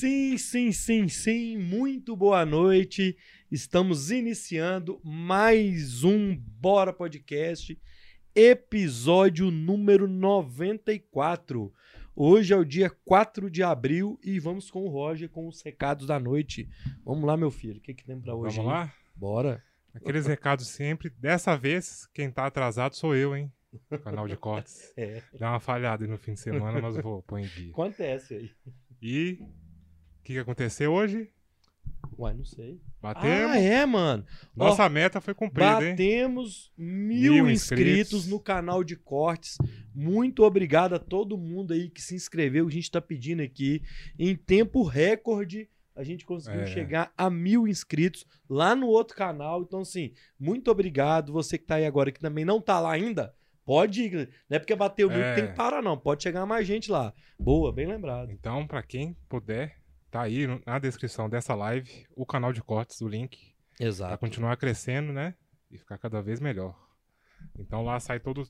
Sim, sim, sim, sim. Muito boa noite. Estamos iniciando mais um Bora Podcast, episódio número 94. Hoje é o dia 4 de abril e vamos com o Roger com os recados da noite. Vamos lá, meu filho. O que, que tem pra hoje? Vamos aí? lá? Bora. Aqueles recados sempre. Dessa vez, quem tá atrasado sou eu, hein? Canal de cortes. É. Deu uma falhada aí no fim de semana, mas vou pôr em dia. Acontece aí. E que, que aconteceu hoje? Uai, não sei. Batemos. Ah, é, mano. Nossa meta foi cumprida, hein? Batemos mil, Mil inscritos. inscritos. no canal de cortes. Muito obrigado a todo mundo aí que se inscreveu. A gente está pedindo aqui. Em tempo recorde, a gente conseguiu É. chegar a mil inscritos lá no outro canal. Então, assim, muito obrigado. Você que tá aí agora, que também não tá lá ainda, pode ir. Não é porque bateu mil É. que tem que parar, não. Pode chegar mais gente lá. Boa, bem lembrado. Então, pra quem puder, tá aí na descrição dessa live o canal de cortes, o link, pra Exato. continuar crescendo, né? E ficar cada vez melhor. Então lá sai todo.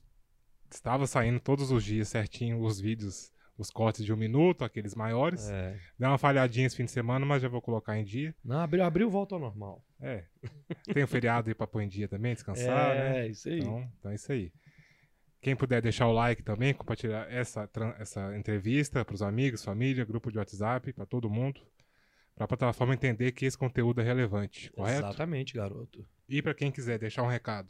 Estava saindo todos os dias certinho os vídeos, os cortes de um minuto, aqueles maiores. É. Deu uma falhadinha esse fim de semana, mas já vou colocar em dia. Não, abriu, abriu, volta ao normal. É. Tem o feriado aí pra pôr em dia também, descansar, é, né? isso aí. Então, então é isso aí. Quem puder deixar o like também, compartilhar essa, essa entrevista pros amigos, família, grupo de WhatsApp, pra todo mundo. Pra plataforma entender que esse conteúdo é relevante, correto? Exatamente, garoto. E pra quem quiser deixar um recado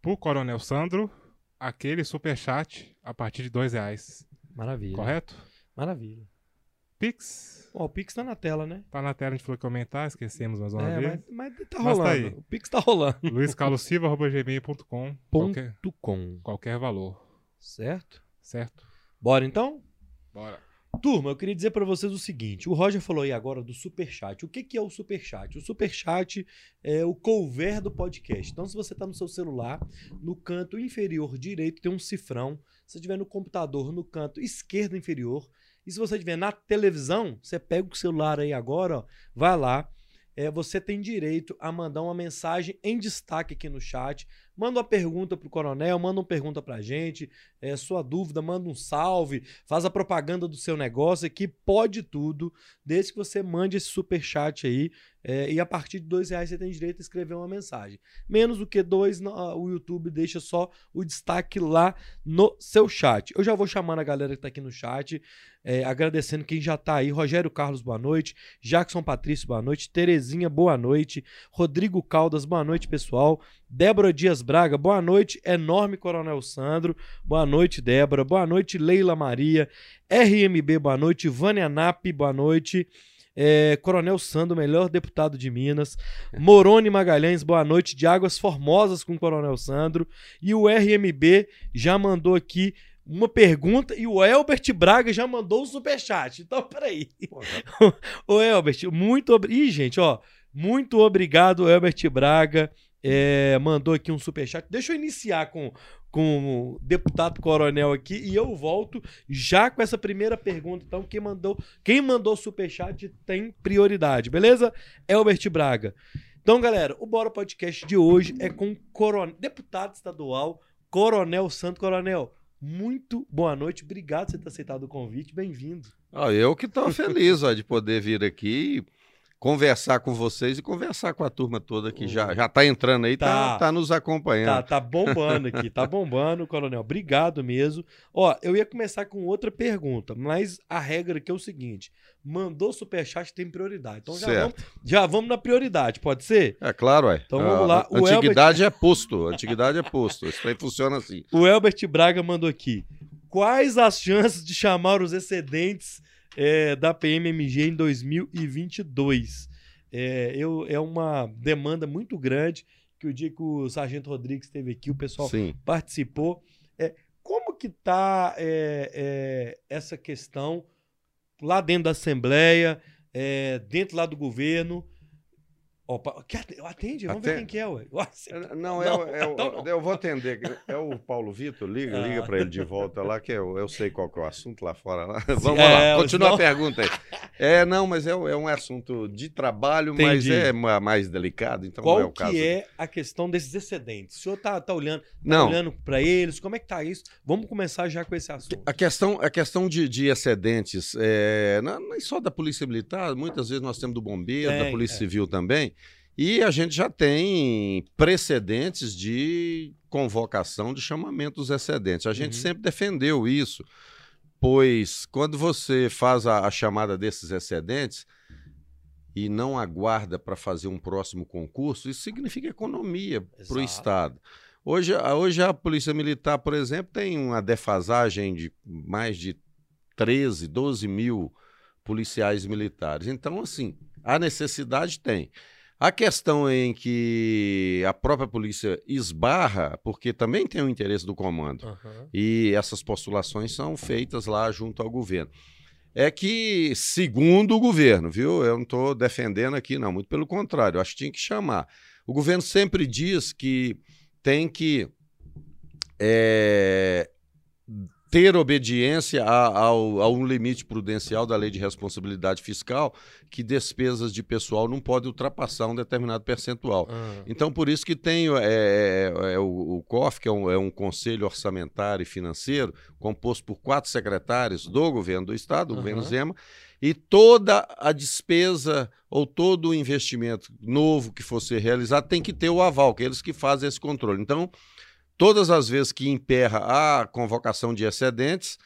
pro Coronel Sandro, aquele superchat a partir de dois reais, Maravilha. correto? Maravilha. Pix, Ó, o Pix tá na tela, né? tá na tela, a gente falou que ia aumentar, esquecemos mais uma É, vez. mas, mas tá Mas tá rolando. aí. o Pix tá rolando. luiscarlosilva.gmail.com qualquer, com. qualquer valor, Certo? certo? Bora então? Bora. Turma, eu queria dizer pra vocês o seguinte: o Roger falou aí agora do Superchat. O que, que é o Superchat? O Superchat é o cover do podcast. Então, se você tá no seu celular, no canto inferior direito tem um cifrão. Se você estiver no computador, no canto esquerdo inferior. E se você estiver na televisão, você pega o celular aí agora, ó, vai lá. É, você tem direito a mandar uma mensagem em destaque aqui no chat. Manda uma pergunta pro coronel, manda uma pergunta pra gente, é, sua dúvida, manda um salve, faz a propaganda do seu negócio aqui, pode tudo, desde que você mande esse super chat aí. é, e a partir de dois reais você tem direito a escrever uma mensagem. Menos do que dois, ah, o YouTube deixa só o destaque lá no seu chat. Eu já vou chamando a galera que tá aqui no chat, é, agradecendo quem já tá aí. Rogério Carlos, boa noite. Jackson Patrício, boa noite. Terezinha, boa noite. Rodrigo Caldas, boa noite, pessoal. Débora Dias Braga, boa noite. Enorme Coronel Sandro, boa noite, Débora. Boa noite, Leila Maria. RMB, boa noite. Vânia Nap, boa noite. É, Coronel Sandro, melhor deputado de Minas. Morone Magalhães, boa noite. De Águas Formosas com Coronel Sandro. E o RMB já mandou aqui uma pergunta e o Elbert Braga já mandou o superchat. Então, peraí. Ô, Elbert, muito obrigado. Ih, gente, ó. Muito obrigado, Elbert Braga. É, mandou aqui um superchat. Deixa eu iniciar com, com o deputado coronel aqui e eu volto já com essa primeira pergunta. Então, quem mandou, quem mandou superchat tem prioridade, beleza? Elbert Braga. Então, galera, o Bora Podcast de hoje é com coronel, deputado estadual, Coronel Santo Coronel. Muito boa noite, obrigado por você ter aceitado o convite, bem-vindo. Ó, eu que estou feliz ó, de poder vir aqui conversar com vocês e conversar com a turma toda que já, já tá entrando aí, tá, Tá. tá nos Tá, acompanhando. tá bombando aqui, tá bombando, coronel. Obrigado mesmo. Ó, eu ia começar com outra pergunta, mas a regra aqui é o seguinte: mandou superchat tem prioridade. Então já Certo. vamos, já vamos na prioridade, pode ser? É claro, ué. Então vamos lá. a Antiguidade é posto. Antiguidade é posto. Isso aí funciona assim. O Elbert Braga mandou aqui. Quais as chances de chamar os excedentes é, da PMMG em 2022? É, eu, é uma demanda muito grande que o dia que o Sargento Rodrigues esteve aqui, o pessoal Sim. participou. É, como que tá é, é, essa questão lá dentro da Assembleia, é, dentro lá do governo? Opa, que ate- atende, vamos ver Atende. quem que é, ué. Ué, você- Não, é o- é, é então não. eu vou atender. É o Paulo Vitor, liga, liga Ah. para ele de volta lá, que eu, eu sei qual que é o assunto lá fora. Lá. Vamos é, lá, continua senão- a pergunta aí. É, não, mas é, é um assunto de trabalho, mas Entendi. é ma- mais delicado, então Qual não é o que caso. é a questão desses excedentes? O senhor tá, tá olhando, tá Não. olhando para eles? Como é que tá isso? Vamos começar já com esse assunto. A questão, a questão de, de excedentes, é, não, não é só da Polícia Militar, muitas vezes nós temos do Bombeiro, da Tem, Polícia é. Civil também, e a gente já tem precedentes de convocação de chamamento dos excedentes. A gente Uhum. sempre defendeu isso, pois quando você faz a, a chamada desses excedentes e não aguarda para fazer um próximo concurso, isso significa economia para o. Estado. Hoje, a- hoje a Polícia Militar, por exemplo, tem uma defasagem de mais de 13, 12 mil policiais militares. Então, assim, a necessidade tem. A questão em que a própria polícia esbarra, porque também tem o interesse do comando, Aham. e essas postulações são feitas lá junto ao governo. É que, segundo o governo, viu? Eu não estou defendendo aqui, não, muito pelo contrário, acho que tinha que chamar. O governo sempre diz que tem que é, ter obediência a, ao, a um limite prudencial da lei de responsabilidade fiscal, que despesas de pessoal não podem ultrapassar um determinado percentual. Ah. Então, por isso que tem é, é, é, o, o COF, que é um, é um conselho orçamentário e financeiro, composto por quatro secretários do governo do Estado, do governo Aham. Zema, e toda a despesa ou todo o investimento novo que for ser realizado tem que ter o aval, que é eles que fazem esse controle. Então, todas as vezes que emperra a convocação de excedentes,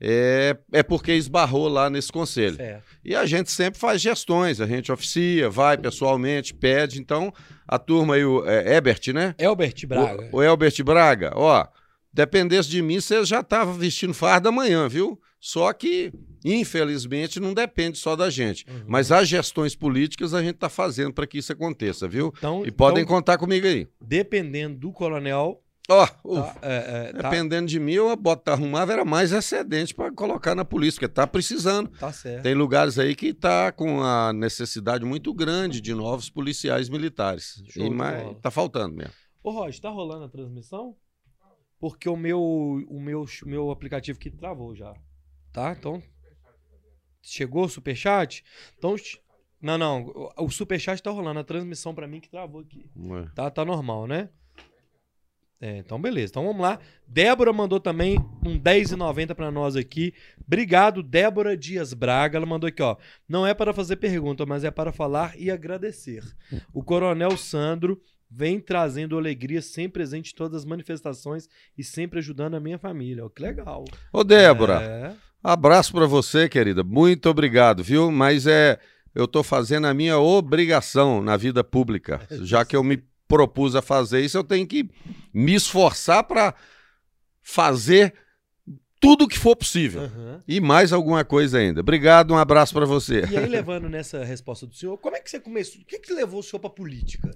é, é porque esbarrou lá nesse conselho. E a gente sempre faz gestões, a gente oficia, vai pessoalmente, pede. Então, a turma aí, o é, Ebert, né? Elbert Braga. O, o Elbert Braga, ó, dependesse de mim, você já estava vestindo farda amanhã, viu? Só que, infelizmente, não depende só da gente. Uhum. Mas as gestões políticas a gente está fazendo para que isso aconteça, viu? Então, E podem então, contar comigo aí. dependendo do coronel, Ó, tá, uf, é, é, tá, dependendo de mim, eu botar, arrumava era mais excedente para colocar na polícia, porque tá precisando. tá certo. Tem lugares aí que está com a necessidade muito grande de novos policiais militares. Show E, mas tá faltando mesmo. Ô, Roger, tá rolando a transmissão? Porque o meu, o meu, meu aplicativo aqui travou já. Tá? Então. Chegou o superchat? Então. Não, não. o- superchat tá rolando. A transmissão pra mim que travou aqui. Ué. Tá, tá normal, né? É, então beleza. Então vamos lá. Débora mandou também um 10,90 pra nós aqui. Obrigado, Débora Dias Braga. Ela mandou aqui, ó. Não é para fazer pergunta, mas é para falar e agradecer. O Coronel Sandro vem trazendo alegria sempre presente em todas as manifestações e sempre ajudando a minha família. Ó, que legal. Ô, Débora, É. abraço para você, querida. Muito obrigado, viu? Mas é, eu tô fazendo a minha obrigação na vida pública. Já que eu me propus a fazer isso, eu tenho que me esforçar para fazer tudo o que for possível. Aham. E mais alguma coisa ainda. Obrigado, um abraço para você. E aí, levando nessa resposta do senhor, como é que você começou? O que, que levou o senhor pra política?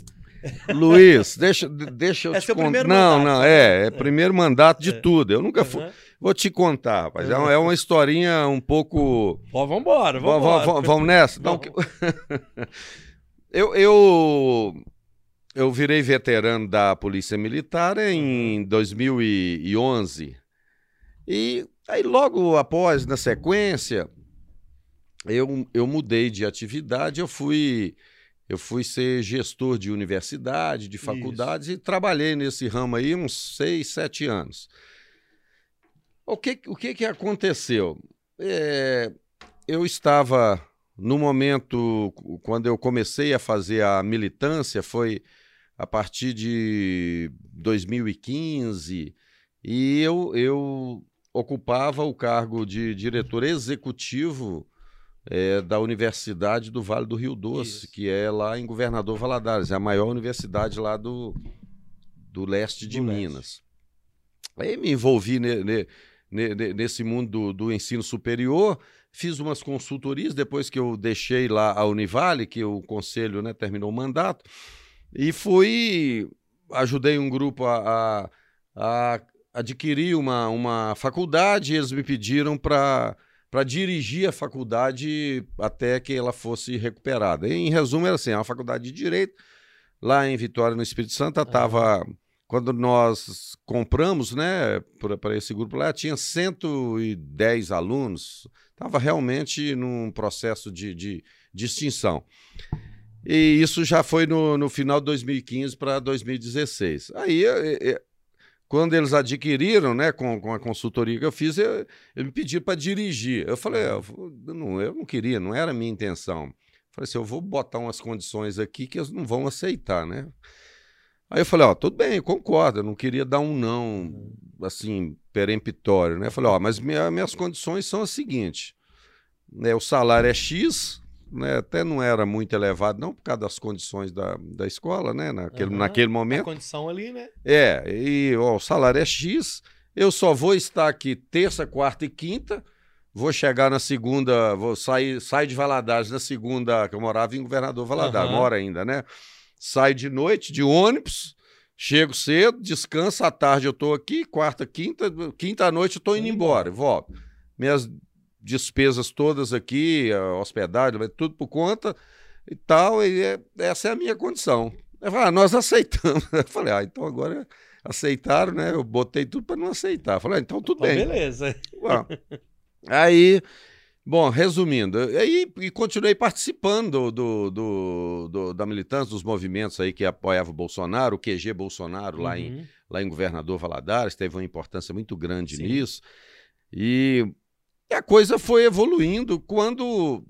Luiz, deixa, deixa eu É te seu contar. primeiro Não, mandato, não, né? é, é É. primeiro mandato de É. tudo. Eu nunca fui. Aham. Vou te contar, rapaz. É uma, é uma historinha um pouco. Ó, vambora, Va- va- vambora. va- Vamos nessa? Então, que- eu, eu, eu virei veterano da Polícia Militar em 2011. E aí, logo após, na sequência, eu, eu mudei de atividade, eu fui. Eu fui ser gestor de universidade, de faculdades e trabalhei nesse ramo aí uns seis, sete anos. O que, o que, que aconteceu? É, eu estava no momento quando eu comecei a fazer a militância foi a partir de 2015 e eu, eu ocupava o cargo de diretor executivo é, da Universidade do Vale do Rio Doce, Isso. que é lá em Governador Valadares, é a maior universidade lá do, do leste de Do leste. Minas. Aí me envolvi ne- ne- ne- nesse mundo do, do ensino superior, fiz umas consultorias depois que eu deixei lá a Univale, que o conselho né, terminou o mandato, e fui, ajudei um grupo a, a- a adquirir uma, uma faculdade, e eles me pediram para para dirigir a faculdade até que ela fosse recuperada. Em resumo, era assim, é uma faculdade de Direito, lá em Vitória, no Espírito Santo, estava quando nós compramos, né, para esse grupo lá, tinha 110 alunos, estava realmente num processo de, de, de extinção. E isso já foi no, no final de 2015 para 2016. Aí, quando eles adquiriram, né, com, com a consultoria que eu fiz, eu, eu me pediram para dirigir. Eu falei, eu não, eu não queria, não era a minha intenção. Eu falei assim, eu vou botar umas condições aqui que eles não vão aceitar, né? Aí eu falei, ó, tudo bem, concordo, eu não queria dar um não, assim, peremptório, né? Eu falei, ó, mas minha, minhas condições são as seguintes, né, o salário é X, né, até não era muito elevado, não por causa das condições da, da escola, né, naquele, uhum. naquele momento. A condição ali, né? É, e ó, o salário é X, eu só vou estar aqui terça, quarta e quinta, vou chegar na segunda, vou sair, sair de Valadares na segunda, que eu morava em Governador Valadares, uhum. mora ainda, né? saio de noite de ônibus, chego cedo, descanso, à tarde eu estou aqui, quarta, quinta, quinta à noite eu estou indo embora, volto. Minhas despesas todas aqui, hospedagem, tudo por conta e tal, e é, essa é a minha condição. Eu falei, ah, nós aceitamos. Eu falei, ah, então agora aceitaram, né? Eu botei tudo para não aceitar. Eu falei, ah, então tudo bem. Beleza. aí Bom, resumindo, aí e continuei participando do, do, do, da militância, dos movimentos aí que apoiavam o Bolsonaro, o QG Bolsonaro uhum. lá, em, uhum. lá em Governador Valadares, teve uma importância muito grande Sim. nisso. E, e, a coisa foi evoluindo quando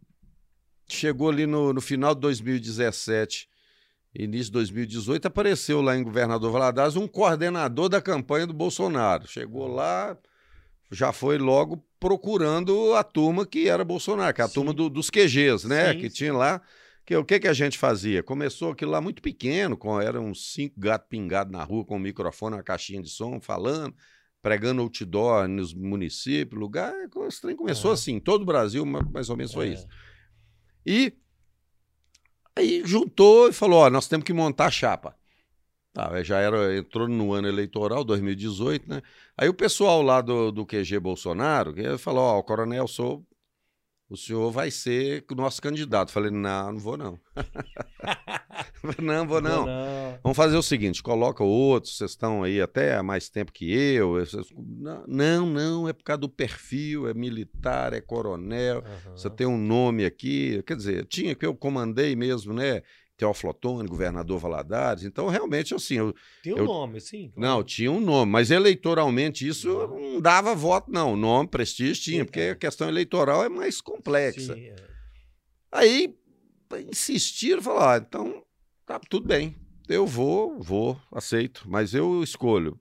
chegou ali no, no final de 2017, início de 2018, apareceu lá em Governador Valadares um coordenador da campanha do Bolsonaro. Chegou lá, já foi logo procurando a turma que era Bolsonaro, que é a Sim. turma do, dos QGs, né? Sim, que tinha lá. Que, o que, que a gente fazia? Começou aquilo lá muito pequeno, com eram uns cinco gatos pingados na rua com um microfone, uma caixinha de som, falando, pregando outdoor nos municípios, lugar. Esse trem começou é. assim, todo o Brasil, mais ou menos foi é. isso. E aí juntou e falou: ó, nós temos que montar a chapa. Tá, já era, entrou no ano eleitoral, 2018, né? Aí o pessoal lá do, do QG Bolsonaro falou: Ó, oh, Coronel, sou, o senhor vai ser o nosso candidato. Falei: Não, não vou não. não, vou não. não. Vamos fazer o seguinte: coloca outros, vocês estão aí até há mais tempo que eu. Não, não, é por causa do perfil, é militar, é coronel, uhum. você tem um nome aqui. Quer dizer, tinha que eu comandei mesmo, né? Teófilo Otoni, governador Valadares. Então, realmente, assim. Eu, Tem um eu, nome, sim. Não, tinha um nome, mas eleitoralmente isso não, não dava voto, não. Nome, prestígio tinha, sim, porque é. a questão eleitoral é mais complexa. Sim, é. Aí insistiram, falaram: ah, então, tá tudo bem. Eu vou, vou, aceito, mas eu escolho.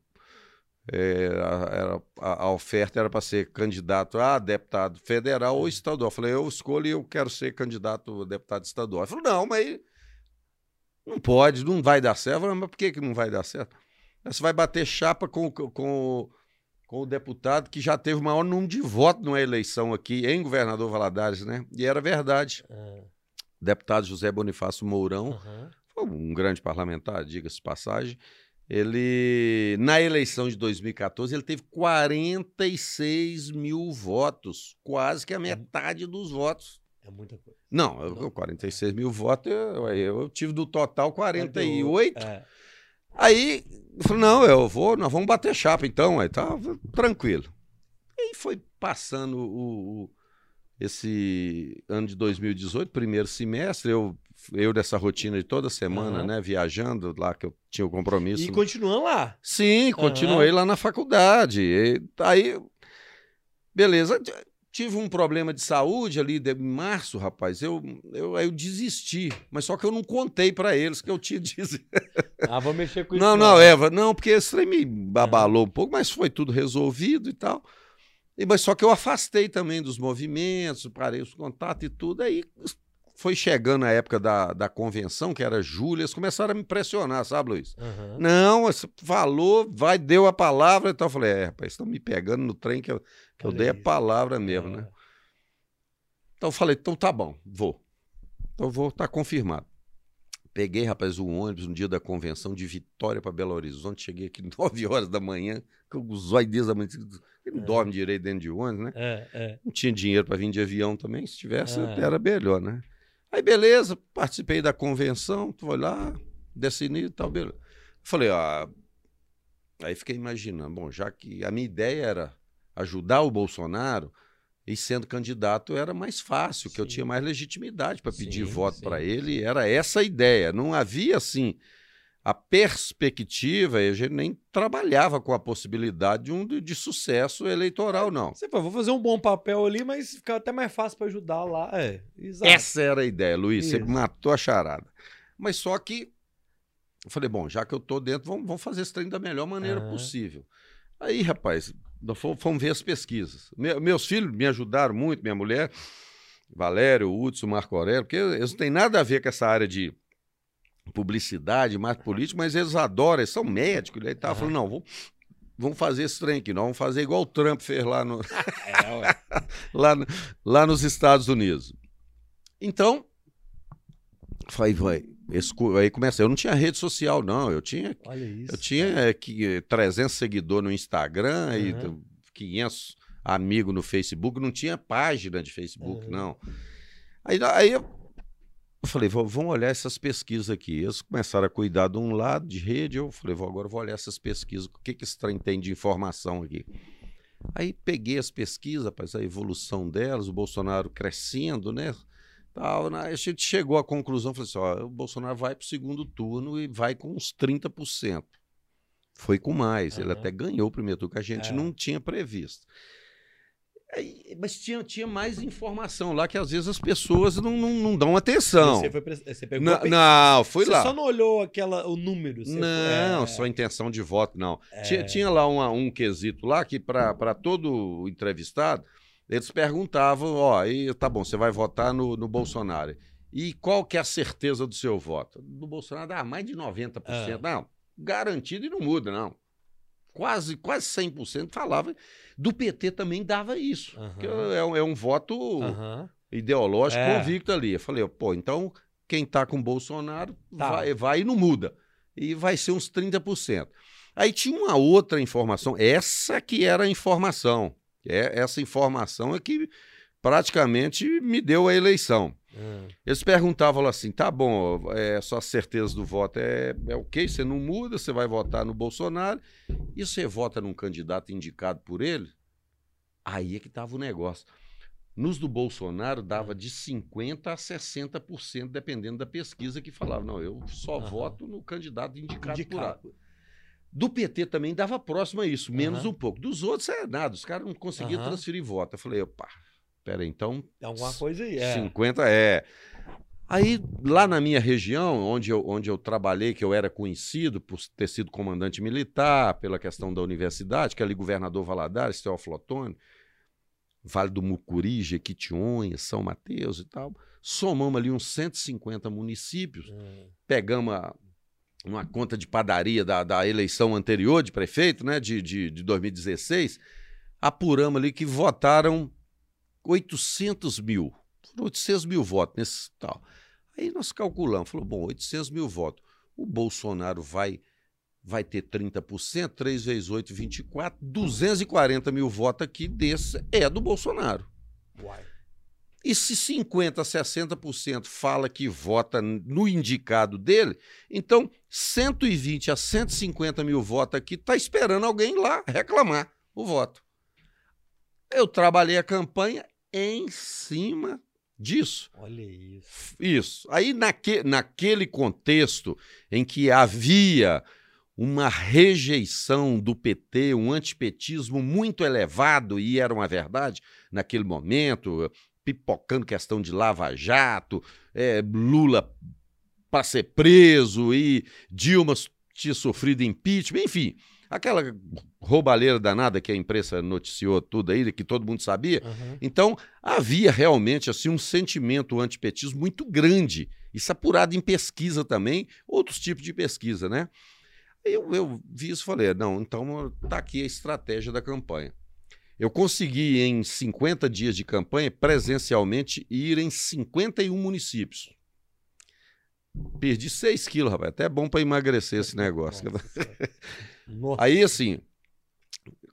É, a, a, a, oferta era para ser candidato a deputado federal ou estadual. Eu falei, eu escolho e eu quero ser candidato a deputado estadual. Ele falou, não, mas não pode, não vai dar certo. Falei, mas por que, que não vai dar certo? Você vai bater chapa com, com, com o deputado que já teve o maior número de votos numa eleição aqui em Governador Valadares, né? E era verdade. É. Deputado José Bonifácio Mourão, uhum. foi um grande parlamentar, diga-se passagem. Ele, na eleição de 2014, ele teve 46 mil votos, quase que a metade dos votos. É muita coisa. Não, eu, 46 mil votos, eu, eu tive do total 48. É. Aí, eu falei, não, eu vou, nós vamos bater chapa então, aí tá tranquilo. E foi passando o, o, esse ano de 2018, primeiro semestre, eu, eu dessa rotina de toda semana, uhum. né, viajando lá, que eu tinha o compromisso. E continuando lá? Sim, continuei uhum. lá na faculdade. E, aí, beleza, tive um problema de saúde ali de março, rapaz. Eu, eu, eu desisti, mas só que eu não contei para eles que eu tinha desistido. Ah, vou mexer com isso. Não, não, Eva, não, porque esse trem me abalou um pouco, mas foi tudo resolvido e tal. E, mas só que eu afastei também dos movimentos, parei os contatos e tudo. Aí foi chegando a época da, da convenção, que era julho, eles começaram a me pressionar, sabe, Luiz? Uhum. Não, você falou, vai, deu a palavra, então eu falei, é, rapaz, estão me pegando no trem que eu, que eu dei a palavra mesmo, né? Então eu falei, então tá bom, vou. Então vou, tá confirmado. Peguei, rapaz, o um ônibus no dia da convenção de Vitória para Belo Horizonte. Cheguei aqui 9 horas da manhã, com os olhos da manhã. Não é. dorme direito dentro de ônibus, né? É, é. Não tinha dinheiro para vir de avião também. Se tivesse, é. era melhor, né? Aí, beleza, participei da convenção, foi lá, decidi e tal, beleza. Falei, ah, Aí fiquei imaginando, bom, já que a minha ideia era ajudar o Bolsonaro, e sendo candidato era mais fácil, que eu tinha mais legitimidade para pedir Sim, voto para ele, era essa a ideia. Não havia assim a perspectiva, a gente nem trabalhava com a possibilidade de um de, sucesso eleitoral, não. Você falou, vou fazer um bom papel ali, mas fica até mais fácil pra ajudar lá. É. Essa era a ideia, Luiz. Você Isso. matou a charada. Mas só que eu falei, bom, já que eu tô dentro, vamos, vamos fazer esse trem da melhor maneira possível. Aí, rapaz, fomos ver as pesquisas. Me- meus filhos me ajudaram muito, minha mulher, Valério, Hudson, Marco Aurélio, porque eles não têm nada a ver com essa área de publicidade, marketing político, mas eles adoram, eles são médicos. Ele tava Aham. falando, não, vamos, vamos fazer esse trem aqui, nós vamos fazer igual o Trump fez lá no, É, lá, no- lá nos Estados Unidos. Então, falei, vai, esse aí começa. Eu não tinha rede social, não. Eu tinha, Olha isso. eu tinha é, que, eh, 300 seguidores no Instagram e Aham. 500 amigos no Facebook. Não tinha página de Facebook, não. Aí, aí eu, eu falei, "Vou- vamos olhar essas pesquisas aqui. Eles começaram a cuidar de um lado de rede. Eu falei, vou, agora vou olhar essas pesquisas. O que, que esse trem tem de informação aqui? Aí peguei as pesquisas, rapaz, a evolução delas, o Bolsonaro crescendo, né? Tal, né? A gente chegou à conclusão, falou assim, ó, o Bolsonaro vai para o segundo turno e vai com uns 30%. Foi com mais, ele Aham. até ganhou o primeiro turno, que a gente É. não tinha previsto. Aí, mas tinha, tinha mais informação lá que às vezes as pessoas não, não, não dão atenção. Você, foi, você pegou Não, não, fui você lá. só não olhou aquela, o número. você Não, foi- é, só intenção de voto, não. é, Tinha, tinha lá uma- um quesito lá que para todo entrevistado, eles perguntavam, ó, aí tá bom, você vai votar no, no Bolsonaro. E qual que é a certeza do seu voto? Do Bolsonaro, ah, mais de 90%. Ah. Não, garantido e não muda, não. Quase, quase 100% falava. Do PT também dava isso. Que é, um- é um voto Aham. ideológico É. convicto ali. Eu falei, pô, então quem tá com Bolsonaro Tá. vai, vai e não muda. E vai ser uns 30%. Aí tinha uma outra informação, essa que era a informação. É, essa informação é que praticamente me deu a eleição. Ah, Eles perguntavam assim: tá bom, é, sua certeza do voto é, é ok, você não muda, você vai votar no Bolsonaro, e você vota num candidato indicado por ele? Aí é que estava o negócio. Nos do Bolsonaro dava de 50% a 60%, dependendo da pesquisa que falava. Não, eu só Aham. voto no candidato indicado, por lá. indicado. Do PT também dava próximo a isso, menos Aham. um pouco. Dos outros é nada, os caras não conseguiam Aham. transferir voto. Eu falei, opa, peraí, então Tem alguma coisa aí. É. 50 é. Aí, lá na minha região, onde eu, onde eu trabalhei, que eu era conhecido por ter sido comandante militar, pela questão da universidade, que é ali governador Valadares, Teófilo Otoni, Vale do Mucuri, Jequitinhonha, São Mateus e tal, somamos ali uns 150 municípios, Ah, pegamos a- uma conta de padaria da, da eleição anterior de prefeito, né, de, de, de 2016, apuramos ali que votaram 800 mil. Foram 800 mil votos nesse tal. Aí nós calculamos, falou, bom, 800 mil votos. O Bolsonaro vai, vai ter 30%, 3 vezes 8, 24, 240 mil votos aqui desse é do Bolsonaro. uai. E se 50%, 60% fala que vota no indicado dele, então 120 a 150 mil votos aqui está esperando alguém lá reclamar o voto. Eu trabalhei a campanha em cima disso. Olha isso. Isso. Aí, naque, naquele contexto em que havia uma rejeição do PT, um antipetismo muito elevado, e era uma verdade naquele momento, pipocando questão de Lava-Jato, é, Lula para ser preso e Dilma tinha sofrido impeachment, enfim, aquela roubalheira danada que a imprensa noticiou tudo aí, que todo mundo sabia. Aham. Então, havia realmente assim um sentimento antipetismo muito grande. Isso apurado em pesquisa também, outros tipos de pesquisa, né? Eu, eu vi isso e falei, não, então tá aqui a estratégia da campanha. Eu consegui, em 50 dias de campanha, presencialmente ir em 51 municípios. Perdi 6 quilos, rapaz. Até é bom para emagrecer esse negócio. Nossa. Aí, assim,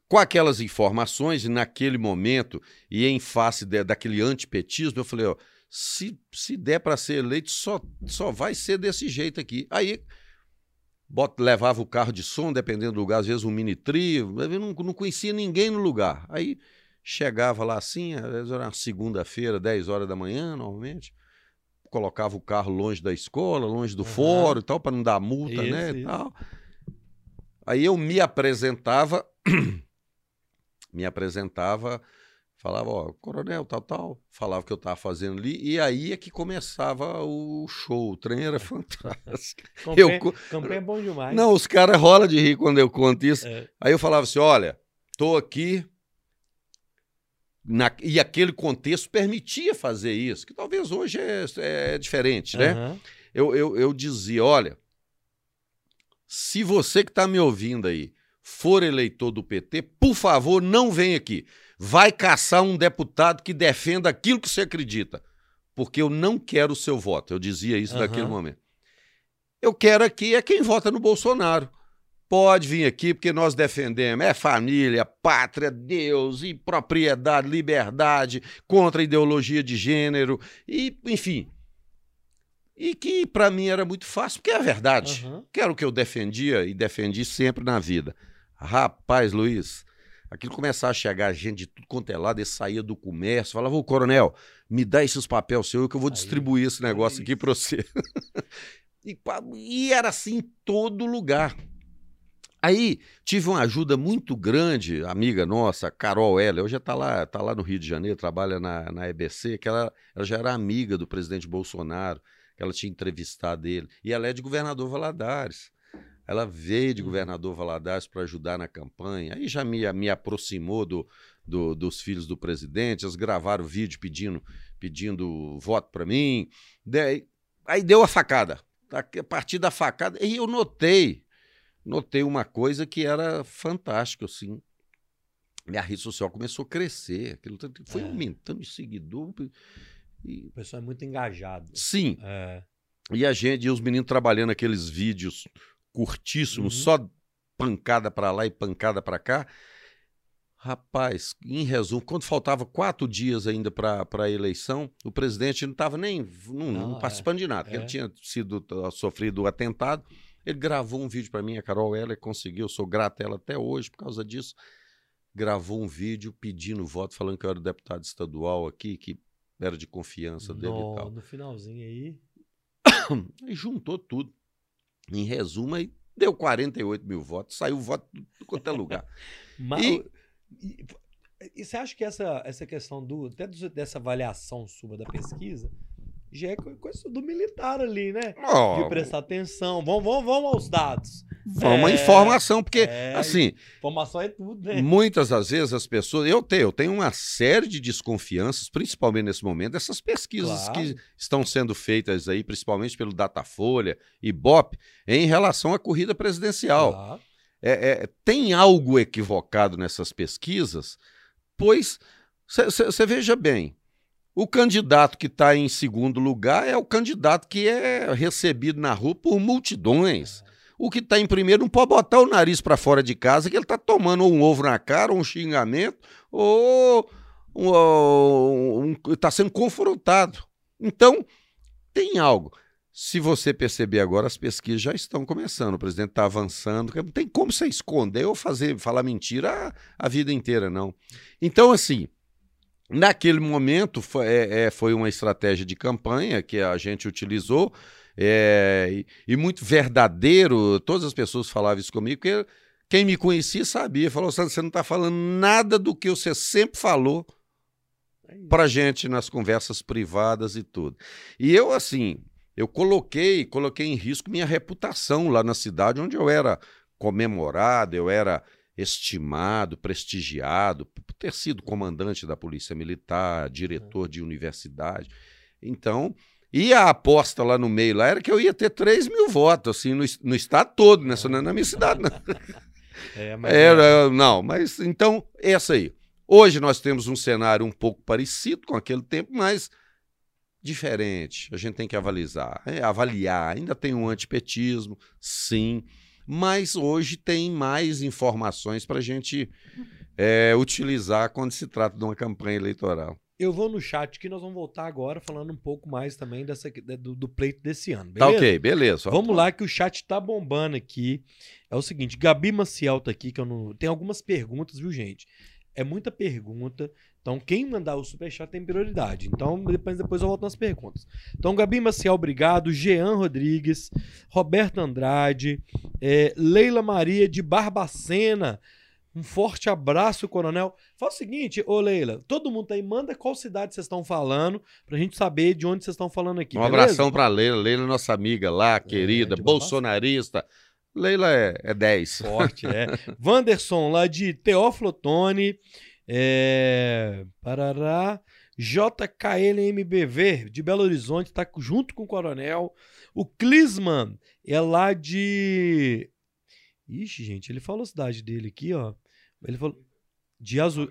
com aquelas informações, e naquele momento, e em face de- daquele antipetismo, eu falei, ó, se, se der para ser eleito, só, só vai ser desse jeito aqui. Aí bota, levava o carro de som, dependendo do lugar, às vezes um mini trio, eu não, não conhecia ninguém no lugar. Aí chegava lá assim, às vezes era segunda-feira, 10 horas da manhã, normalmente. Colocava o carro longe da escola, longe do Uhum. fórum e tal, para não dar multa, Isso, né? isso. tal. Aí eu me apresentava, me apresentava, falava, ó, coronel, tal, tal, falava o que eu estava fazendo ali, e aí é que começava o show, o trem era fantástico. Campanha, co- campanha é bom demais. Não, os caras rolam de rir quando eu conto isso. É. Aí eu falava assim, olha, tô aqui, na- e aquele contexto permitia fazer isso, que talvez hoje é, é diferente, né? Aham. eu, eu, eu dizia: olha, se você que está me ouvindo aí for eleitor do PT, por favor, não vem aqui. Vai caçar um deputado que defenda aquilo que você acredita. Porque eu não quero o seu voto. Eu dizia isso Aham. naquele momento. Eu quero aqui é quem vota no Bolsonaro. Pode vir aqui porque nós defendemos. É família, pátria, Deus e propriedade, liberdade, contra a ideologia de gênero e, enfim. E que para mim era muito fácil, porque é a verdade. Aham. Que era o que eu defendia e defendi sempre na vida. Rapaz, Luiz, aquilo começava a chegar gente de tudo quanto é lado, eles saía do comércio, falava, ô coronel, me dá esses papéis seus que eu vou Aí, distribuir esse negócio aqui para você. e, e era assim em todo lugar. Aí tive uma ajuda muito grande, amiga nossa, Carol Heller, hoje está lá, tá lá no Rio de Janeiro, trabalha na, na EBC, que ela, ela já era amiga do presidente Bolsonaro, que ela tinha entrevistado ele. E ela é de governador Valadares. Ela veio de Uhum. governador Valadares para ajudar na campanha. Aí já me, me aproximou do, do- dos filhos do presidente. Eles gravaram vídeo pedindo, pedindo voto para mim. Daí- aí deu a facada. A partir da facada. E eu notei, notei uma coisa que era fantástico, assim. Minha rede social começou a crescer. Aquilo foi É. aumentando de seguidor. E, O pessoal é muito engajado. sim, É. e a gente, e os meninos trabalhando aqueles vídeos curtíssimos, Uhum. só pancada pra lá e pancada pra cá. Rapaz, em resumo, quando faltava quatro dias ainda para a eleição, o presidente não estava nem não, não Não, é. participando de nada, porque É. ele tinha sido uh, sofrido o atentado. Ele gravou um vídeo para mim, a Carol Heller conseguiu, eu sou grato a ela até hoje por causa disso. Gravou um vídeo pedindo voto, falando que eu era deputado estadual aqui, que era de confiança dele No, e tal. no finalzinho aí. Aí juntou tudo. Em resumo, aí deu 48 mil votos, saiu voto de quanto é lugar. Mas, E- e, e você acha que essa, essa questão do, até dessa avaliação sua da pesquisa já é co- coisa do militar ali, né? Ó, De prestar atenção. Vamos, vamos, vamos aos dados. vamos à É, informação, porque, é, assim, Informação é tudo, né? muitas das vezes as pessoas. Eu tenho, eu tenho uma série de desconfianças, principalmente nesse momento, dessas pesquisas Claro. que estão sendo feitas aí, principalmente pelo Datafolha e BOP, em relação à corrida presidencial. Claro. É, é, tem algo equivocado nessas pesquisas, pois você veja bem, o candidato que está em segundo lugar é o candidato que é recebido na rua por multidões. O que está em primeiro não pode botar o nariz para fora de casa, que ele está tomando um ovo na cara, ou um xingamento, ou está sendo confrontado. Então, tem algo. Se você perceber agora, as pesquisas já estão começando. O presidente está avançando. Não tem como você esconder ou fazer, falar mentira a, a vida inteira, não. Então, assim, naquele momento foi, é, é, foi uma estratégia de campanha que a gente utilizou é, e, e muito verdadeiro. Todas as pessoas falavam isso comigo, porque quem me conhecia sabia. Falou, Sandro, você não está falando nada do que você sempre falou É pra gente nas conversas privadas e tudo. E eu, assim, eu coloquei, coloquei em risco minha reputação lá na cidade onde eu era comemorado, eu era estimado, prestigiado, por ter sido comandante da Polícia Militar, diretor de universidade. Então, e a aposta lá no meio lá era que eu ia ter 3 mil votos, assim, no, no estado todo, né? Só não é na minha cidade, não. É, mas Era, não, mas então, essa aí. Hoje nós temos um cenário um pouco parecido com aquele tempo, mas diferente. A gente tem que avalizar, é, avaliar. Ainda tem um antipetismo, sim, mas hoje tem mais informações para a gente é, utilizar quando se trata de uma campanha eleitoral. Eu vou no chat que nós vamos voltar agora falando um pouco mais também dessa, do, do pleito desse ano. Tá Beleza? ok, beleza. Vamos lá que o chat tá bombando aqui. É o seguinte, Gabi Maciel tá aqui, que eu não... Tem algumas perguntas, viu, gente? É muita pergunta. Então, quem mandar o superchat tem prioridade. Então, depois, depois eu volto nas perguntas. Então, Gabi Maciel, obrigado. Jean Rodrigues, Roberto Andrade, é, Leila Maria de Barbacena. Um forte abraço, coronel. Fala o seguinte, ô Leila, todo mundo aí, manda qual cidade vocês estão falando, pra gente saber de onde vocês estão falando aqui. Um beleza? abração pra Leila. Leila é nossa amiga lá, querida, de bolsonarista. Leila é, é 10. Forte, é. Wanderson, lá de Teófilo Otoni. É... Parará. JKLMBV, de Belo Horizonte, tá junto com o Coronel. O Clisman é lá de. Ixi, gente, ele falou a cidade dele aqui, ó. Ele falou. De Azul.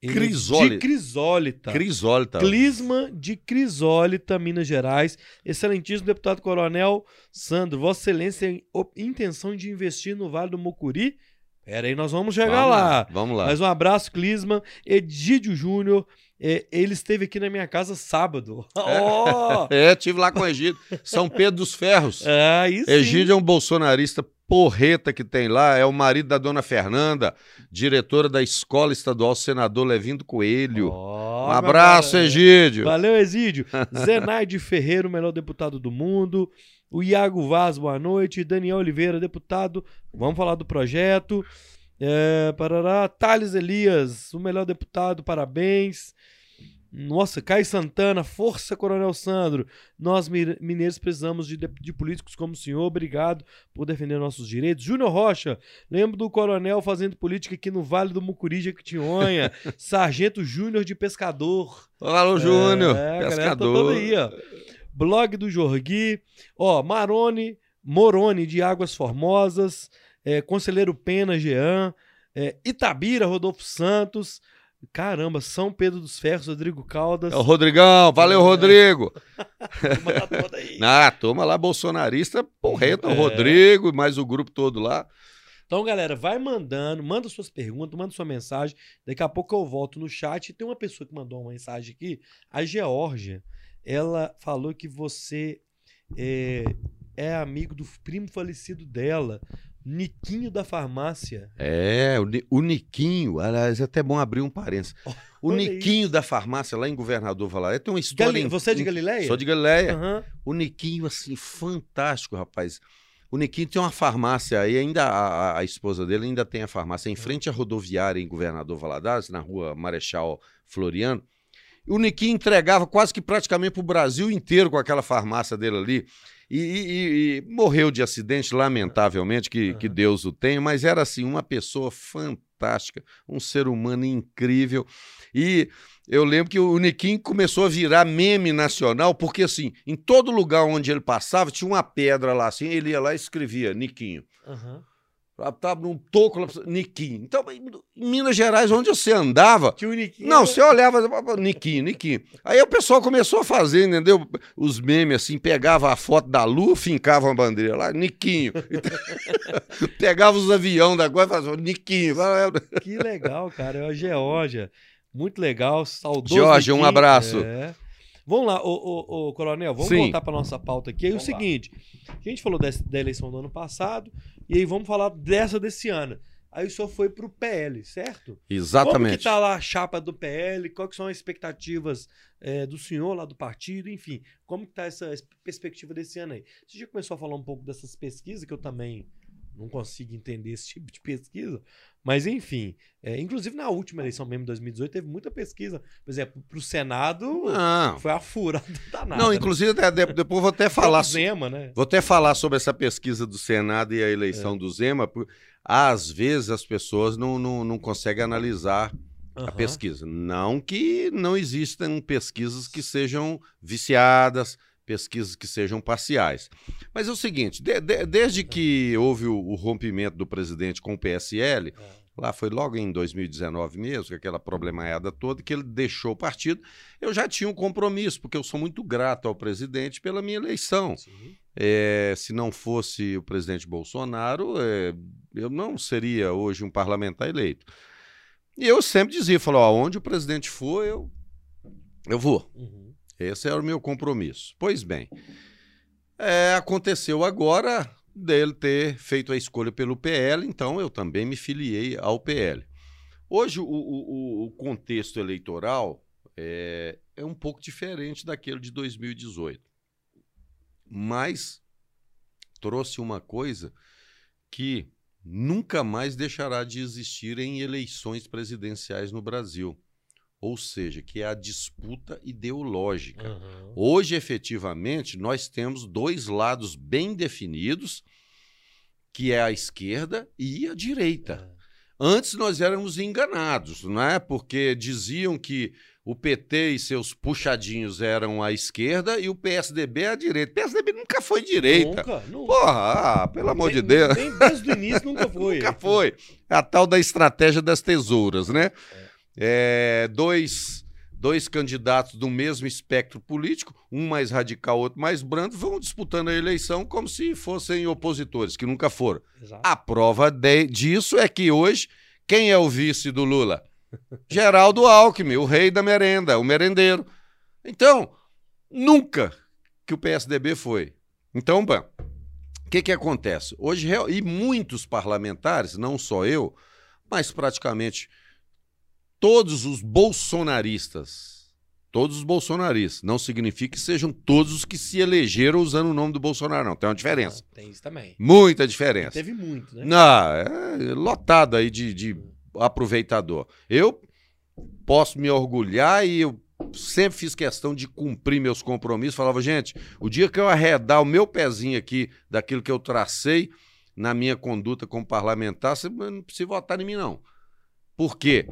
Crisólita. De Crisólita. Crisólita. Clisma de Crisólita, Minas Gerais. Excelentíssimo deputado coronel Sandro, Vossa Excelência tem intenção de investir no Vale do Mucuri? Pera aí, nós vamos chegar Vamos lá. Vamos lá. Mas um abraço, Clisma. Edídio Júnior, é, ele esteve aqui na minha casa sábado. Ó! É, tive lá com o Egídio. São Pedro dos Ferros. Ah, isso Egídio é um bolsonarista porreta que tem lá, é o marido da dona Fernanda, diretora da Escola Estadual Senador Levindo Coelho. um abraço, Egídio. Valeu, Exídio. Zenaide Ferreira, o melhor deputado do mundo. O Iago Vaz, boa noite. Daniel Oliveira, deputado. Vamos falar do projeto. É, parará. Thales Elias, o melhor deputado, parabéns. Nossa, Caio Santana, força, Coronel Sandro. Nós, mi- mineiros, precisamos de, de- políticos como o senhor. Obrigado por defender nossos direitos. Júnior Rocha, lembro do coronel fazendo política aqui no Vale do Mucuri, Jequitinhonha. Sargento Júnior de Pescador. Alô, Júnior. É, galera tá pescador. toda aí, ó. Blog do Jorgui. Ó, Marone, Morone de Águas Formosas. é, Conselheiro Pena, Jean. é, Itabira, Rodolfo Santos. Caramba, São Pedro dos Ferros, Rodrigo Caldas. É o Rodrigão, valeu, É. Rodrigo. Turma tá toda aí. Ah, toma lá, bolsonarista, porreta, o É. Rodrigo e mais o grupo todo lá. Então, galera, vai mandando, manda suas perguntas, manda sua mensagem. Daqui a pouco eu volto no chat. Tem uma pessoa que mandou uma mensagem aqui, a Geórgia. Ela falou que você é, é amigo do primo falecido dela, Niquinho da farmácia. É, o, o Niquinho, aliás, é até bom abrir um parênteses. O Olha Niquinho da farmácia lá em Governador Valadares tem uma história. Gali- Você é de Galileia? Sou de Galileia. Aham. O Niquinho, assim, fantástico, rapaz. O Niquinho tem uma farmácia aí, ainda a, a- a esposa dele ainda tem a farmácia em frente à rodoviária em Governador Valadares, na rua Marechal Floriano. O Niquinho entregava quase que praticamente para o Brasil inteiro com aquela farmácia dele ali. E, e- e- morreu de acidente, lamentavelmente, que, que Aham. Deus o tenha, mas era assim, uma pessoa fantástica, um ser humano incrível. E eu lembro que o Niquinho começou a virar meme nacional, porque assim, em todo lugar onde ele passava, tinha uma pedra lá assim, ele ia lá e escrevia Niquinho. aham. Lá Tava num toco lá, Niquinho. Então, em Minas Gerais, onde você andava, Tio Niquinho. não, você olhava, Niquinho, Niquinho. Aí o pessoal começou a fazer, entendeu? Os memes assim, pegava a foto da lua, fincava uma bandeira lá, Niquinho. pegava os aviões da coisa e fazia Niquinho. Que legal, cara. É a Geórgia. Muito legal. Saudoso. Geórgia, um abraço. É. Vamos lá, ô, ô, ô, Coronel, vamos Sim. voltar para nossa pauta aqui. Aí Vamos o lá. seguinte: a gente falou dessa- da eleição do ano passado, e aí vamos falar dessa desse ano. Aí o senhor foi pro PL, certo? Como que Exatamente. tá lá a chapa do PL? Quais são as expectativas é, do senhor lá do partido? Enfim, como que tá essa es- perspectiva desse ano aí? Você já começou a falar um pouco dessas pesquisas, que eu também não consigo entender esse tipo de pesquisa. Mas, enfim, é, inclusive na última eleição mesmo, em 2018, teve muita pesquisa. Por exemplo, pro Senado Não, foi a furada danada. não né? inclusive até de- depois vou até O falar. Zema, né? Vou até falar sobre essa pesquisa do Senado e a eleição É. do Zema. por- Às vezes as pessoas não, não, não conseguem analisar a pesquisa. Não que não existam pesquisas que sejam viciadas, pesquisas que sejam parciais. Mas é o seguinte: de- de- desde que houve o, o rompimento do presidente com o PSL, É. lá foi logo em 2019 mesmo, aquela problemaiada toda, que ele deixou o partido, eu já tinha um compromisso, porque eu sou muito grato ao presidente pela minha eleição. É, se não fosse o presidente Bolsonaro, é, eu não seria hoje um parlamentar eleito. E eu sempre dizia, falou, ó, onde o presidente for, eu Eu vou. Uhum. Esse era o meu compromisso. Pois bem, é, aconteceu agora dele ter feito a escolha pelo PL, então eu também me filiei ao PL. Hoje, o, o, o contexto eleitoral é, é um pouco diferente daquele de 2018, mas trouxe uma coisa que nunca mais deixará de existir em eleições presidenciais no Brasil ou seja, que é a disputa ideológica. Uhum. Hoje, efetivamente, nós temos dois lados bem definidos, que é a esquerda e a direita. É. Antes nós éramos enganados, não é? Porque diziam que o PT e seus puxadinhos eram a esquerda e o PSDB a direita. O PSDB nunca foi direita. Nunca, nunca. Porra, ah, pelo amor Nem- de Deus. nem desde o início nunca foi. Nunca foi. É a tal da estratégia das tesouras, né? É, dois, dois candidatos do mesmo espectro político, um mais radical, outro mais brando, vão disputando a eleição como se fossem opositores, que nunca foram. Exato. A prova de- disso é que hoje, quem é o vice do Lula? Geraldo Alckmin, o rei da merenda, o merendeiro. Então, nunca que o PSDB foi. Então, o que, que acontece? Hoje, e muitos parlamentares, não só eu, mas praticamente todos os bolsonaristas, todos os bolsonaristas, não significa que sejam todos os que se elegeram usando o nome do Bolsonaro, não. Tem uma diferença. Tem isso também. Muita diferença. Teve muito, né? Não, é lotado aí de, de aproveitador. Eu posso me orgulhar e eu sempre fiz questão de cumprir meus compromissos. Falava, gente, o dia que eu arredar o meu pezinho aqui daquilo que eu tracei na minha conduta como parlamentar, você não precisa votar em mim, não. Por quê?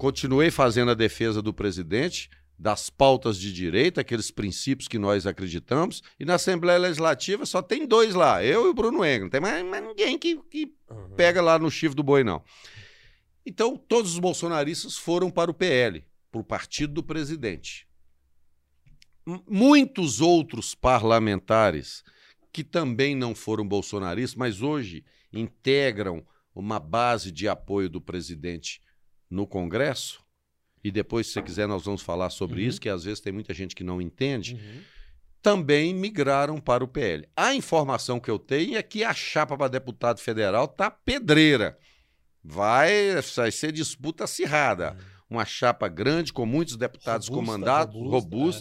Continuei fazendo a defesa do presidente, das pautas de direita, aqueles princípios que nós acreditamos, e na Assembleia Legislativa só tem dois lá, eu e o Bruno Engel. Não tem mais, mais ninguém que, que Uhum. pega lá no chifre do boi, não. Então, todos os bolsonaristas foram para o PL, para o partido do presidente. M- Muitos outros parlamentares que também não foram bolsonaristas, mas hoje integram uma base de apoio do presidente no Congresso, e depois, se você quiser, nós vamos falar sobre Uhum. isso, que às vezes tem muita gente que não entende Uhum. também migraram para o PL. A informação que eu tenho é que a chapa para deputado federal tá pedreira. Vai, vai ser disputa acirrada. Uma chapa grande, com muitos deputados Robusta, comandados, robusta,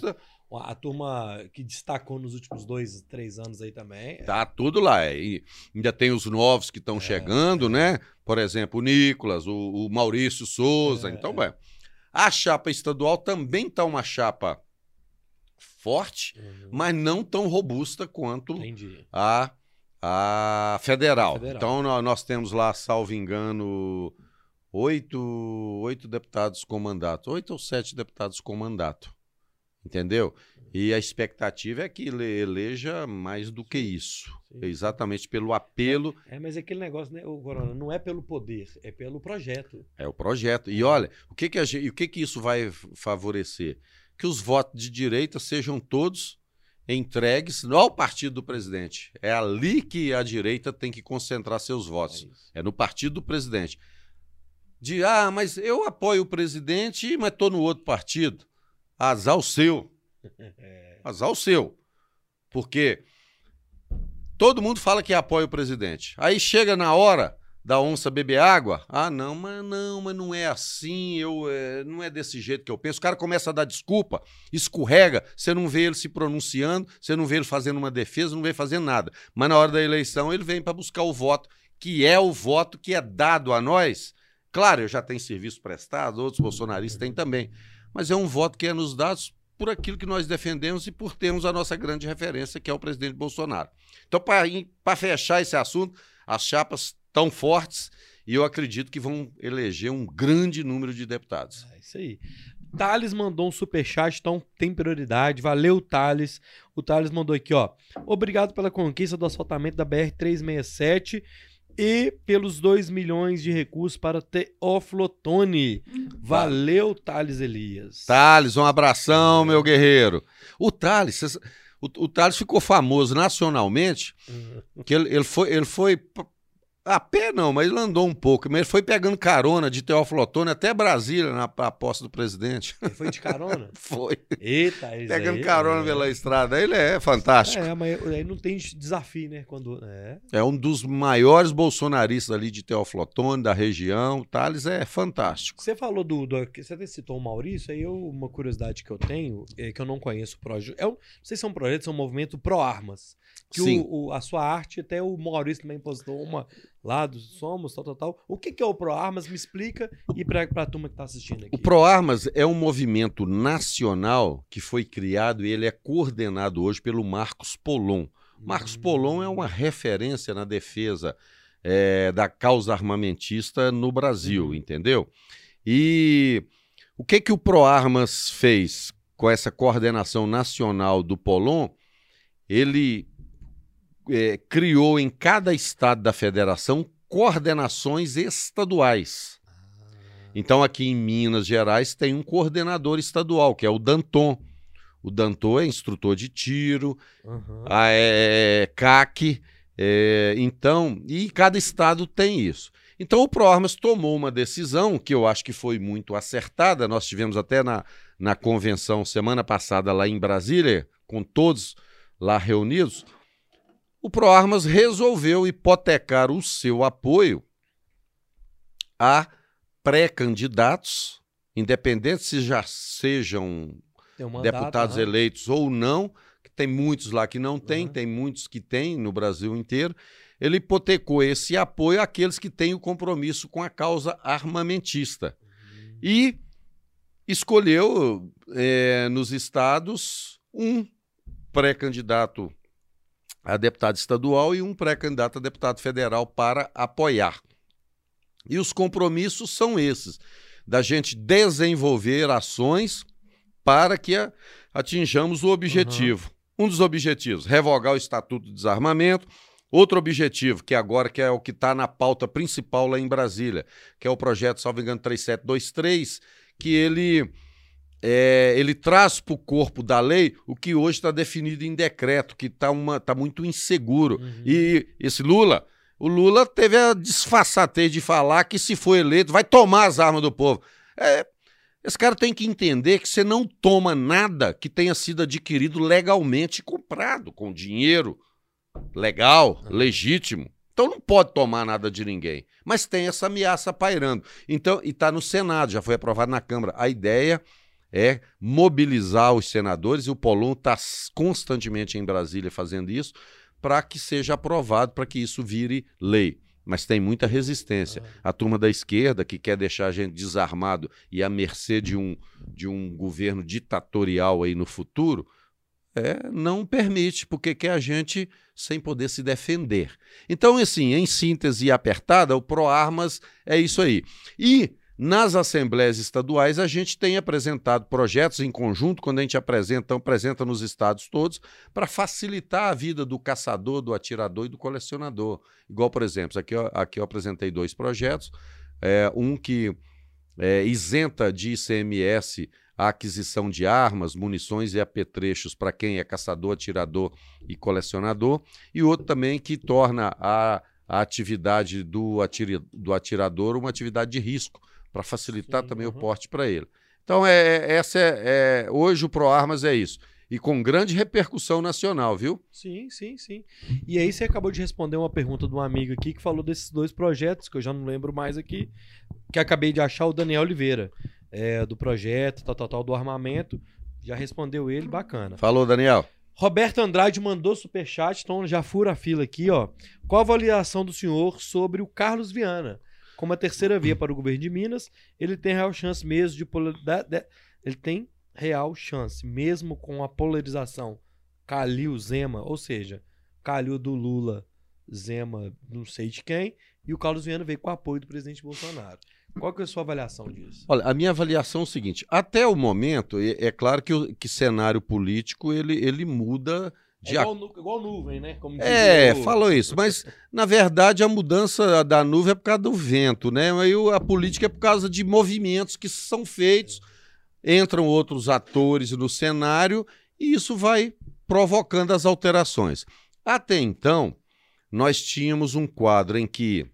robusta, A turma que destacou nos últimos dois, três anos aí também. é, tá tudo lá. E ainda tem os novos que estão É, chegando, é. né? Por exemplo, o Nicolas, o, o Maurício Souza. É, então, é. bem. A chapa estadual também tá uma chapa forte, Uhum. mas não tão robusta quanto Entendi. a, a federal. Federal. Então, nó- nós temos lá, salvo engano, oito, oito deputados com mandato. Oito ou sete deputados com mandato. Entendeu? E a expectativa é que ele eleja mais do que isso. Sim. Exatamente pelo apelo. É, mas é aquele negócio, né, Corona, não é pelo poder, é pelo projeto. É o projeto. E olha, o que, que, gente- o que, que isso vai favorecer? Que os votos de direita sejam todos entregues ao partido do presidente. É ali que a direita tem que concentrar seus É votos. isso. É no partido do presidente. De, ah, mas eu apoio o presidente, mas estou no outro partido. Azar o seu. Azar o seu. Porque todo mundo fala que apoia o presidente. Aí chega na hora da onça beber água. Ah, não, mas não, mas não é assim, eu, é, não é desse jeito que eu penso. O cara começa a dar desculpa, escorrega, você não vê ele se pronunciando, você não vê ele fazendo uma defesa, não vê ele fazendo nada. Mas na hora da eleição ele vem para buscar o voto, que é o voto que é dado a nós. Claro, eu já tenho serviço prestado, outros bolsonaristas têm também. Mas é um voto que é nos dados por aquilo que nós defendemos e por termos a nossa grande referência, que é o presidente Bolsonaro. Então, para fechar esse assunto, as chapas tão fortes e eu acredito que vão eleger um grande número de deputados. é isso aí. Thales mandou um superchat, então tem prioridade. Valeu, Thales. O Thales mandou aqui, ó. Obrigado pela conquista do assaltamento da BR-367 e pelos 2 milhões de recursos para Teófilo Otoni. Valeu, Thales Elias. Thales, um abração, meu guerreiro. O Thales, o, o Thales ficou famoso nacionalmente, Uhum. que ele, ele foi, ele foi A pé não, mas ele andou um pouco. Mas ele foi pegando carona de Teófilo Otoni até Brasília, na a posse do presidente. Ele foi de carona? foi. Eita, isso Pegando aí, carona é. pela estrada. Ele é fantástico. É, mas aí não tem desafio, né? Quando, é. É um dos maiores bolsonaristas ali de Teófilo Otoni, da região. O Thales é fantástico. Você falou do, do- Você até citou o Maurício, aí eu, uma curiosidade que eu tenho, é que eu não conheço o projeto. É um, não sei se é um projeto, se é um movimento pró-armas. Que o, o- a sua arte, até o Maurício também postou uma lá do Somos, tal, tal, tal. O que, que é o pró-armas? Me explica e pra, pra turma que tá assistindo aqui. O ProArmas é um movimento nacional que foi criado e ele é coordenado hoje pelo Marcos Polon. Marcos Hum. Polon é uma referência na defesa eh, da causa armamentista no Brasil, Uhum. entendeu? E o que que o ProArmas fez com essa coordenação nacional do Polon? Ele eh, criou em cada estado da federação coordenações estaduais. Então, aqui em Minas Gerais tem um coordenador estadual, que é o Danton. O Danton é instrutor de tiro, Aham. a, é, CAC, é, então, e cada estado tem isso. Então o ProArmas tomou uma decisão que eu acho que foi muito acertada. Nós tivemos até na, na convenção semana passada lá em Brasília, com todos lá reunidos. O ProArmas resolveu hipotecar o seu apoio a pré-candidatos, independente se já sejam um deputados aham. eleitos ou não, que tem muitos lá que não tem, Uhum. tem muitos que tem no Brasil inteiro. Ele hipotecou esse apoio àqueles que têm o compromisso com a causa armamentista. E escolheu eh, nos estados um pré-candidato a deputado estadual e um pré-candidato a deputado federal para apoiar. E os compromissos são esses: da gente desenvolver ações para que a- atinjamos o objetivo. Um dos objetivos, revogar o Estatuto do Desarmamento. Outro objetivo, que agora que é o que está na pauta principal lá em Brasília, que é o projeto, salvo engano, 3723, que ele, é, ele traz para o corpo da lei o que hoje está definido em decreto, que está tá muito inseguro. Uhum. E esse Lula, o Lula teve a disfarçatez de falar que se for eleito vai tomar as armas do povo. É, esse cara tem que entender que você não toma nada que tenha sido adquirido legalmente comprado, com dinheiro legal, legítimo. Então não pode tomar nada de ninguém. Mas tem essa ameaça pairando. Então, e está no Senado, já foi aprovado na Câmara. A ideia é mobilizar os senadores, e o Polon está constantemente em Brasília fazendo isso, para que seja aprovado, para que isso vire lei. Mas tem muita resistência. A turma da esquerda, que quer deixar a gente desarmado e à mercê de um, de um governo ditatorial aí no futuro, é, não permite, porque quer a gente sem poder se defender. Então, assim, em síntese apertada, o ProArmas é isso aí. E nas assembleias estaduais, a gente tem apresentado projetos em conjunto, quando a gente apresenta, então, apresenta nos estados todos, para facilitar a vida do caçador, do atirador e do colecionador. Igual, por exemplo, aqui, eu- aqui eu apresentei dois projetos, é, um que é, isenta de ICMS a aquisição de armas, munições e apetrechos para quem é caçador, atirador e colecionador, e outro também que torna a, a atividade do, atiri- do atirador uma atividade de risco, para facilitar Sim, também o uhum. porte para ele. Então, é, é- essa é, é- hoje o ProArmas é isso. E com grande repercussão nacional, viu? Sim, sim, sim. E aí você acabou de responder uma pergunta de um amigo aqui que falou desses dois projetos, que eu já não lembro mais aqui, que acabei de achar o Daniel Oliveira, é, do projeto, tal, tal, tal, do armamento. Já respondeu ele, bacana. Falou, Daniel. Roberto Andrade mandou superchat, então já fura a fila aqui, ó. Qual a avaliação do senhor sobre o Carlos Viana? Como a terceira via para o governo de Minas, ele tem real chance mesmo de, ele tem real chance, mesmo com a polarização Calil Zema, ou seja, Calil do Lula, Zema não sei de quem, e o Carlos Viana veio com o apoio do presidente Bolsonaro. Qual que é a sua avaliação disso? Olha, a minha avaliação é o seguinte: até o momento, é, é claro que o que cenário político ele, ele muda É de ac- igual, nu- igual nuvem, né? Como É, falou isso, mas na verdade a mudança da nuvem é por causa do vento, né? Aí a política é por causa de movimentos que são feitos, entram outros atores no cenário e isso vai provocando as alterações. Até então, nós tínhamos um quadro em que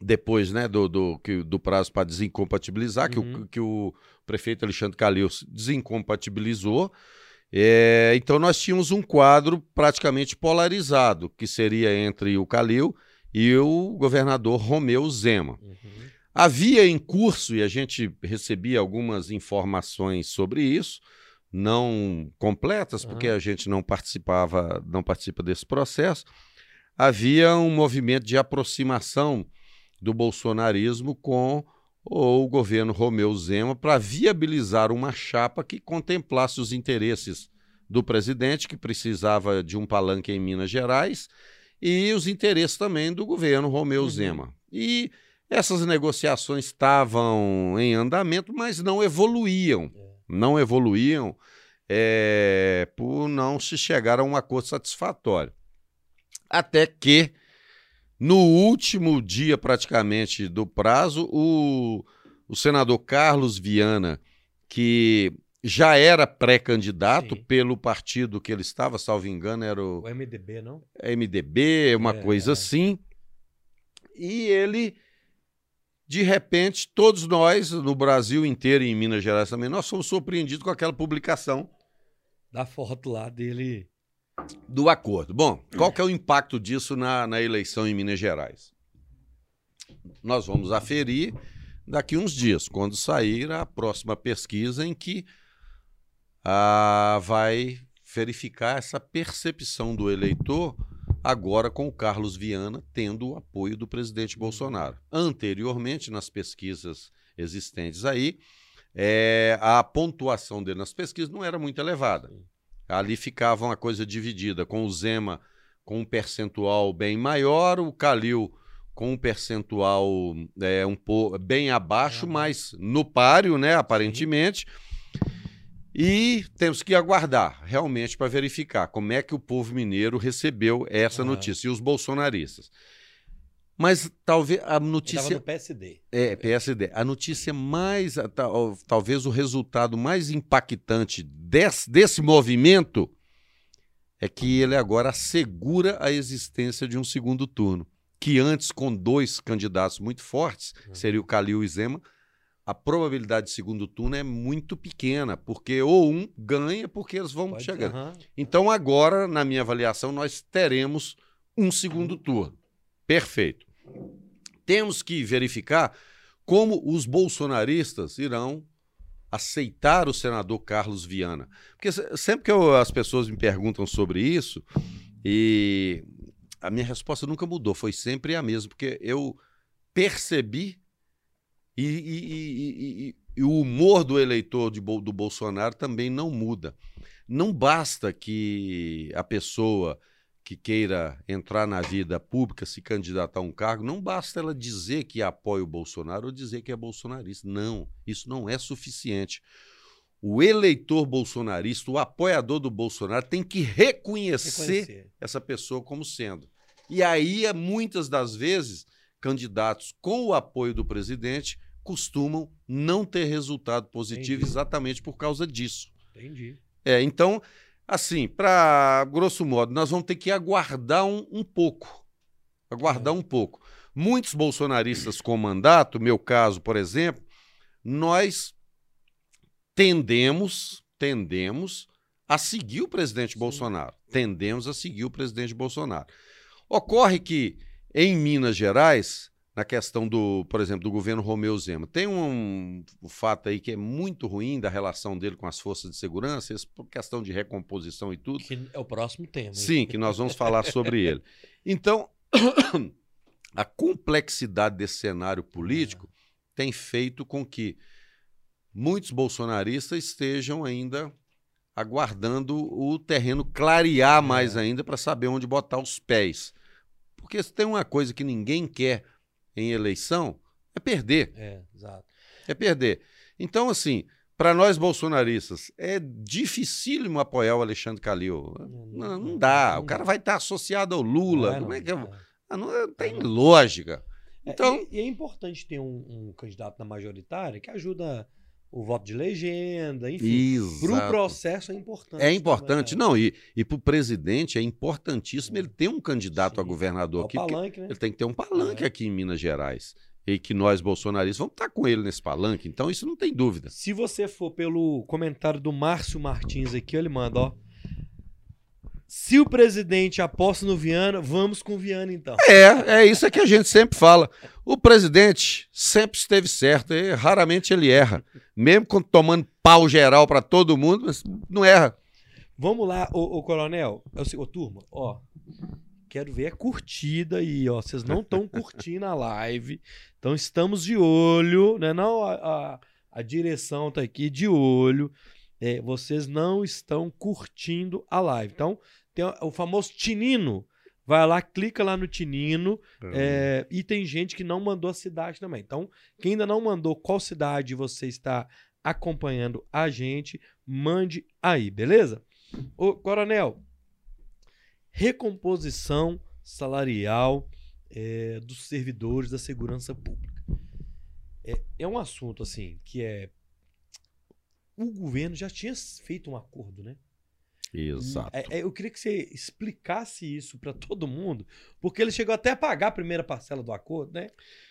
depois né, do, do, que- do prazo para desincompatibilizar, que, Uhum. o, que o prefeito Alexandre Calil desincompatibilizou. É, então nós tínhamos um quadro praticamente polarizado, que seria entre o Calil e o governador Romeu Zema. Uhum. Havia em curso, e a gente recebia algumas informações sobre isso, não completas, porque Aham. a gente não participava, não participa desse processo. Havia um movimento de aproximação do bolsonarismo com o governo Romeu Zema para viabilizar uma chapa que contemplasse os interesses do presidente, que precisava de um palanque em Minas Gerais, e os interesses também do governo Romeu Uhum. Zema. E essas negociações estavam em andamento, mas não evoluíam. Não evoluíam é, por não se chegar a um acordo satisfatório. Até que, no último dia praticamente do prazo, o, o senador Carlos Viana, que já era pré-candidato pelo partido que ele estava, salvo engano, era o O MDB, não? MDB, uma É, coisa é. assim. E ele, de repente, todos nós, no Brasil inteiro e em Minas Gerais também, nós fomos surpreendidos com aquela publicação Da foto lá dele. Do acordo. Bom, qual que é o impacto disso na, na eleição em Minas Gerais? Nós vamos aferir daqui uns dias, quando sair a próxima pesquisa em que ah, vai verificar essa percepção do eleitor agora com o Carlos Viana tendo o apoio do presidente Bolsonaro. Anteriormente, nas pesquisas existentes aí, eh, a pontuação dele nas pesquisas não era muito elevada. Ali ficava uma coisa dividida, com o Zema com um percentual bem maior, o Calil com um percentual é, um pouco bem abaixo, mas no páreo, né, aparentemente. E temos que aguardar realmente para verificar como é que o povo mineiro recebeu essa Aham. notícia e os bolsonaristas. Mas talvez a notícia no PSD. é, PSD. A notícia mais, tal- talvez o resultado mais impactante desse, desse movimento é que ele agora assegura a existência de um segundo turno. Que antes, com dois candidatos muito fortes, que seria o Calil e Zema, a probabilidade de segundo turno é muito pequena, porque ou um ganha, porque eles vão Pode- chegando. aham. Então, agora, na minha avaliação, nós teremos um segundo turno. Perfeito. Temos que verificar como os bolsonaristas irão aceitar o senador Carlos Viana. Porque se- sempre que eu- as pessoas me perguntam sobre isso, e a minha resposta nunca mudou, foi sempre a mesma, porque eu percebi e, e- e- e- o humor do eleitor de do Bolsonaro também não muda. Não basta que a pessoa que queira entrar na vida pública, se candidatar a um cargo, não basta ela dizer que apoia o Bolsonaro ou dizer que é bolsonarista. Não, isso não é suficiente. O eleitor bolsonarista, o apoiador do Bolsonaro, tem que reconhecer Reconhecer. essa pessoa como sendo. E aí, é, muitas das vezes, candidatos com o apoio do presidente costumam não ter resultado positivo Entendi. exatamente por causa disso. Entendi. É, então, assim, para grosso modo, nós vamos ter que aguardar um, um pouco. Aguardar É. um pouco. Muitos bolsonaristas com mandato, meu caso, por exemplo, nós tendemos, tendemos a seguir o presidente Sim. Bolsonaro. Tendemos a seguir o presidente Bolsonaro. Ocorre que em Minas Gerais, na questão do, por exemplo, do governo Romeu Zema, tem um, um fato aí que é muito ruim da relação dele com as forças de segurança, isso por questão de recomposição e tudo. Que é o próximo tema. Sim, que nós vamos falar sobre ele. Então, a complexidade desse cenário político tem feito com que muitos bolsonaristas estejam ainda aguardando o terreno clarear mais É. ainda para saber onde botar os pés. Porque se tem uma coisa que ninguém quer em eleição, é perder. É, exato. É perder. Então, assim, para nós bolsonaristas, é dificílimo apoiar o Alexandre Calil. Não, não dá. O cara vai estar associado ao Lula. Não é, Como é que é? é. Ah, não tem Não. lógica. É, Então, e, e é importante ter um, um candidato na majoritária que ajuda o voto de legenda, enfim. Para o processo é importante. É importante. também, Não, e, e para o presidente é importantíssimo ele ter um candidato a Sim. É governador o aqui. palanque, né? Ele tem que ter um palanque É. aqui em Minas Gerais. E que nós, bolsonaristas, vamos estar com ele nesse palanque. Então, isso não tem dúvida. Se você for pelo comentário do Márcio Martins aqui, ele manda, ó. Se o presidente aposta no Viana, vamos com o Viana então. É, é isso que a gente sempre fala. O presidente sempre esteve certo, e raramente ele erra. Mesmo quando tomando pau geral para todo mundo, mas não erra. Vamos lá, ô, ô, coronel. É o se- Ô, turma, ó. Quero ver a curtida aí, ó. Vocês não estão curtindo a live. Então estamos de olho, né? Não, a, a, a direção tá aqui de olho. É, vocês não estão curtindo a live. Então, tem o famoso Tinino. Vai lá, clica lá no Tinino. É, e tem gente que não mandou a cidade também. Então, quem ainda não mandou qual cidade você está acompanhando a gente, mande aí, beleza? Ô, Coronel, recomposição salarial é, dos servidores da segurança pública. É, é um assunto, assim, que é. O governo já tinha feito um acordo, né? Exato. É, é, eu queria que você explicasse isso para todo mundo, porque ele chegou até a pagar a primeira parcela do acordo, né?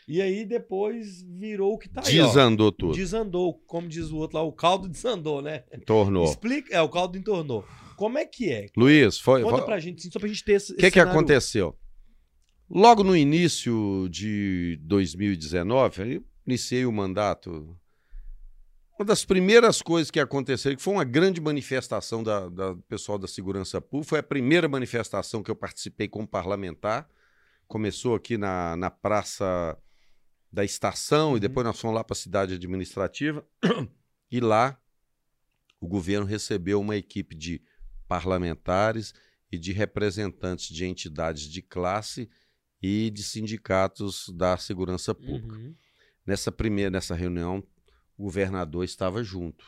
E aí depois virou o que tá aí. ó. Desandou tudo. Desandou, como diz o outro lá, o caldo desandou, né? Tornou. Explica, é, o caldo entornou. Como é que é? Luiz, foi. Conta foi- pra gente, assim, só pra gente ter esse. O que, que aconteceu? Logo no início de 2019, eu iniciei o mandato. Uma das primeiras coisas que aconteceram, que foi uma grande manifestação da, da pessoal da segurança pública, foi a primeira manifestação que eu participei como parlamentar. Começou aqui na, na Praça da Estação Uhum. e depois nós fomos lá para a cidade administrativa. E lá o governo recebeu uma equipe de parlamentares e de representantes de entidades de classe e de sindicatos da segurança pública. Uhum. Nessa primeira, nessa reunião, o governador estava junto,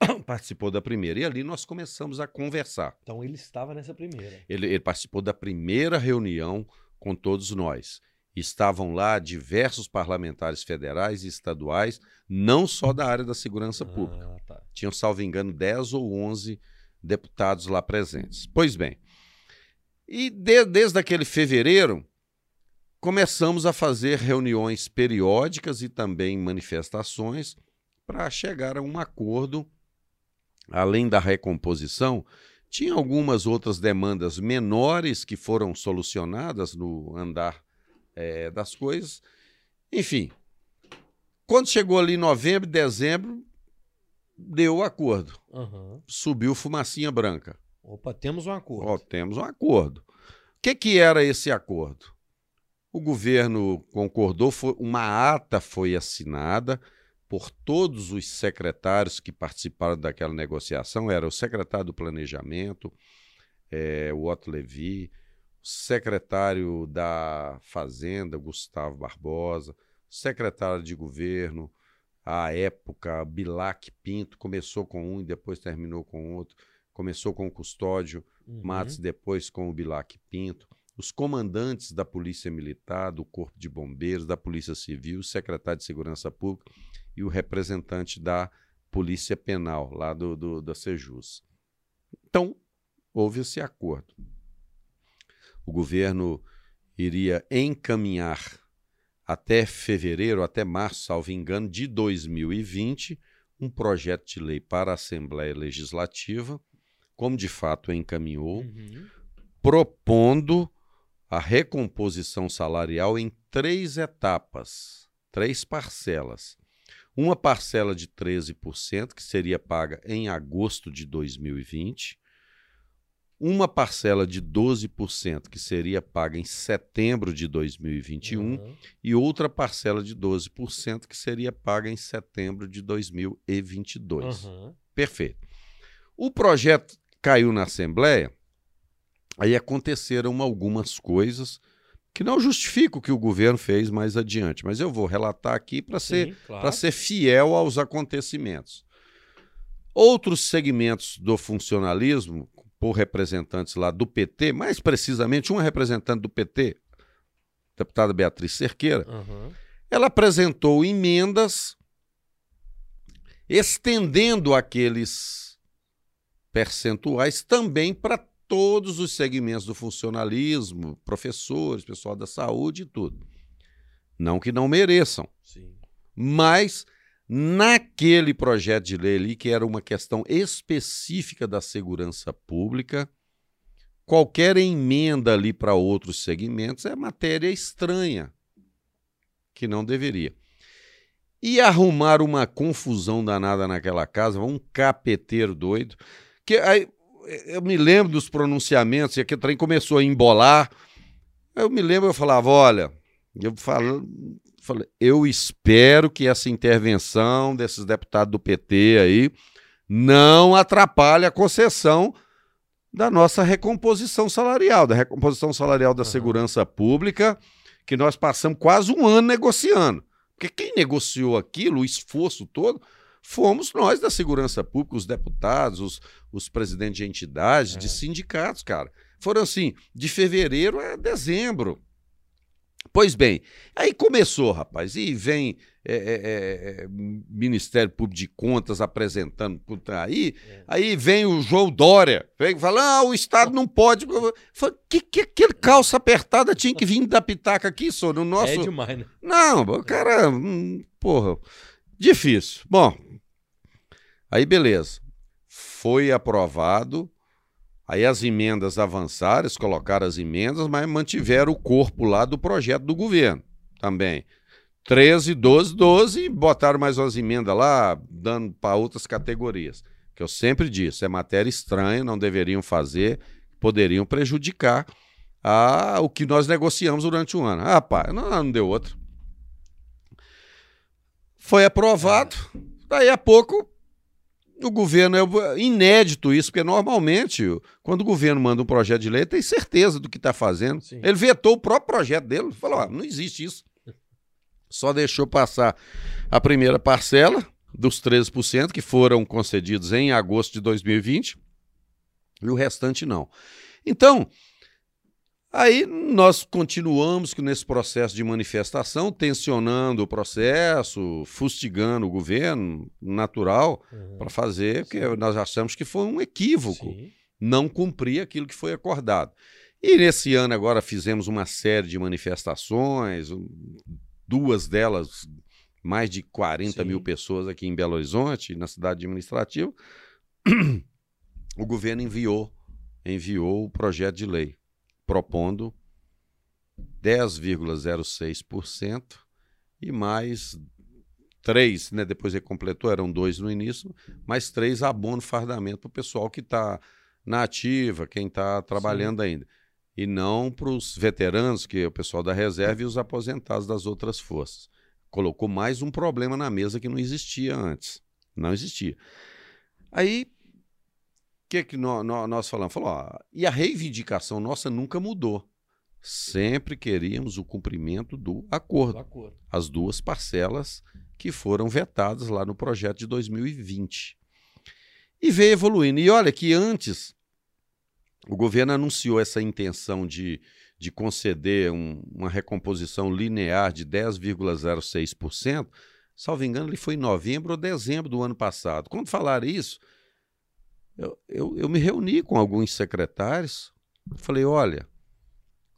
participou da primeira e ali nós começamos a conversar. Então ele estava nessa primeira. Ele, ele participou da primeira reunião com todos nós. Estavam lá diversos parlamentares federais e estaduais, não só da área da segurança pública Ah, tá. tinham, salvo engano, 10 ou 11 deputados lá presentes. Pois bem, e de- desde aquele fevereiro, começamos a fazer reuniões periódicas e também manifestações para chegar a um acordo. Além da recomposição, tinha algumas outras demandas menores que foram solucionadas no andar eh, das coisas. Enfim, quando chegou ali novembro, dezembro, deu o acordo Aham. subiu fumacinha branca. Opa, temos um acordo. Ó, temos um acordo. O que, que era esse acordo? O governo concordou, foi- uma ata foi assinada por todos os secretários que participaram daquela negociação. Era o secretário do Planejamento, eh, o Otto Levi, o secretário da Fazenda, Gustavo Barbosa, secretário de governo, à época, Bilac Pinto, começou com um e depois terminou com outro. Começou com o custódio Uhum. Matos, depois com o Bilac Pinto, os comandantes da Polícia Militar, do Corpo de Bombeiros, da Polícia Civil, o secretário de Segurança Pública e o representante da Polícia Penal, lá do, do, da Sejus. Então, houve esse acordo. O governo iria encaminhar até fevereiro, até março, salvo engano, de 2020, um projeto de lei para a Assembleia Legislativa, como de fato encaminhou, Uhum. propondo a recomposição salarial em três etapas, três parcelas. Uma parcela de 13%, que seria paga em agosto de 2020, uma parcela de 12%, que seria paga em setembro de 2021, Aham. e outra parcela de 12%, que seria paga em setembro de 2022. Aham. Perfeito. O projeto caiu na Assembleia, aí aconteceram algumas coisas que não justificam o que o governo fez mais adiante, mas eu vou relatar aqui para ser, Sim, claro. ser fiel aos acontecimentos. Outros segmentos do funcionalismo, por representantes lá do PT, mais precisamente uma representante do PT, deputada Beatriz Cerqueira, Aham. ela apresentou emendas estendendo aqueles percentuais também para todos os segmentos do funcionalismo, professores, pessoal da saúde e tudo. Não que não mereçam, Sim. mas naquele projeto de lei ali, que era uma questão específica da segurança pública, qualquer emenda ali para outros segmentos é matéria estranha, que não deveria. E arrumar uma confusão danada naquela casa, um capeteiro doido, que aí eu me lembro dos pronunciamentos, e aquele trem começou a embolar. Eu me lembro, eu falava, olha, eu falo, falei, eu espero que essa intervenção desses deputados do PT aí não atrapalhe a concessão da nossa recomposição salarial, da recomposição salarial da Aham. segurança pública, que nós passamos quase um ano negociando. Porque quem negociou aquilo, o esforço todo, fomos nós da segurança pública, os deputados, os, os presidentes de entidades, É. de sindicatos, cara. Foram assim, de fevereiro a dezembro. Pois bem, aí começou, rapaz, e vem é, é, é, é, Ministério Público de Contas apresentando, aí, É. aí vem o João Dória, vem e fala, ah, o Estado não pode. Fala, que, que aquele calça apertada tinha que vir da pitaca aqui, senhor, no nosso... É demais, né? Não, o cara, hum, porra, difícil. Bom, aí beleza. Foi aprovado. Aí as emendas avançaram, eles colocaram as emendas, mas mantiveram o corpo lá do projeto do governo também. 13, 12, 12 e botaram mais umas emendas lá, dando para outras categorias. Que eu sempre disse, é matéria estranha, não deveriam fazer, poderiam prejudicar a, o que nós negociamos durante um ano. Ah, pá, não, não deu outra. Foi aprovado, daí a pouco o governo é inédito isso, porque normalmente, quando o governo manda um projeto de lei, tem certeza do que está fazendo. Sim. Ele vetou o próprio projeto dele, falou: ah, não existe isso. Só deixou passar a primeira parcela dos 13%, que foram concedidos em agosto de 2020, e o restante não. Então, Aí nós continuamos nesse processo de manifestação, tensionando o processo, fustigando o governo, natural, Uhum. para fazer, porque Sim. nós achamos que foi um equívoco Sim. não cumprir aquilo que foi acordado. E nesse ano agora fizemos uma série de manifestações, duas delas, mais de 40 Sim. mil pessoas aqui em Belo Horizonte, na cidade administrativa. O governo enviou, enviou o projeto de lei, propondo 10,06% e mais três, né? Depois ele completou, eram dois no início, mais três abono fardamento para o pessoal que está na ativa, quem está trabalhando ainda. E não para os veteranos, que é o pessoal da reserva e os aposentados das outras forças. Colocou mais um problema na mesa que não existia antes. Não existia. Aí, que, que nó- nó- nós falamos? Falou, ó, e a reivindicação nossa nunca mudou. Sempre queríamos o cumprimento do acordo Do acordo. as duas parcelas que foram vetadas lá no projeto de 2020. E veio evoluindo. E olha que antes o governo anunciou essa intenção de, de conceder um- uma recomposição linear de 10,06%. Salvo engano, ele foi em novembro ou dezembro do ano passado. Quando falaram isso, eu, eu, eu me reuni com alguns secretários. Falei: olha,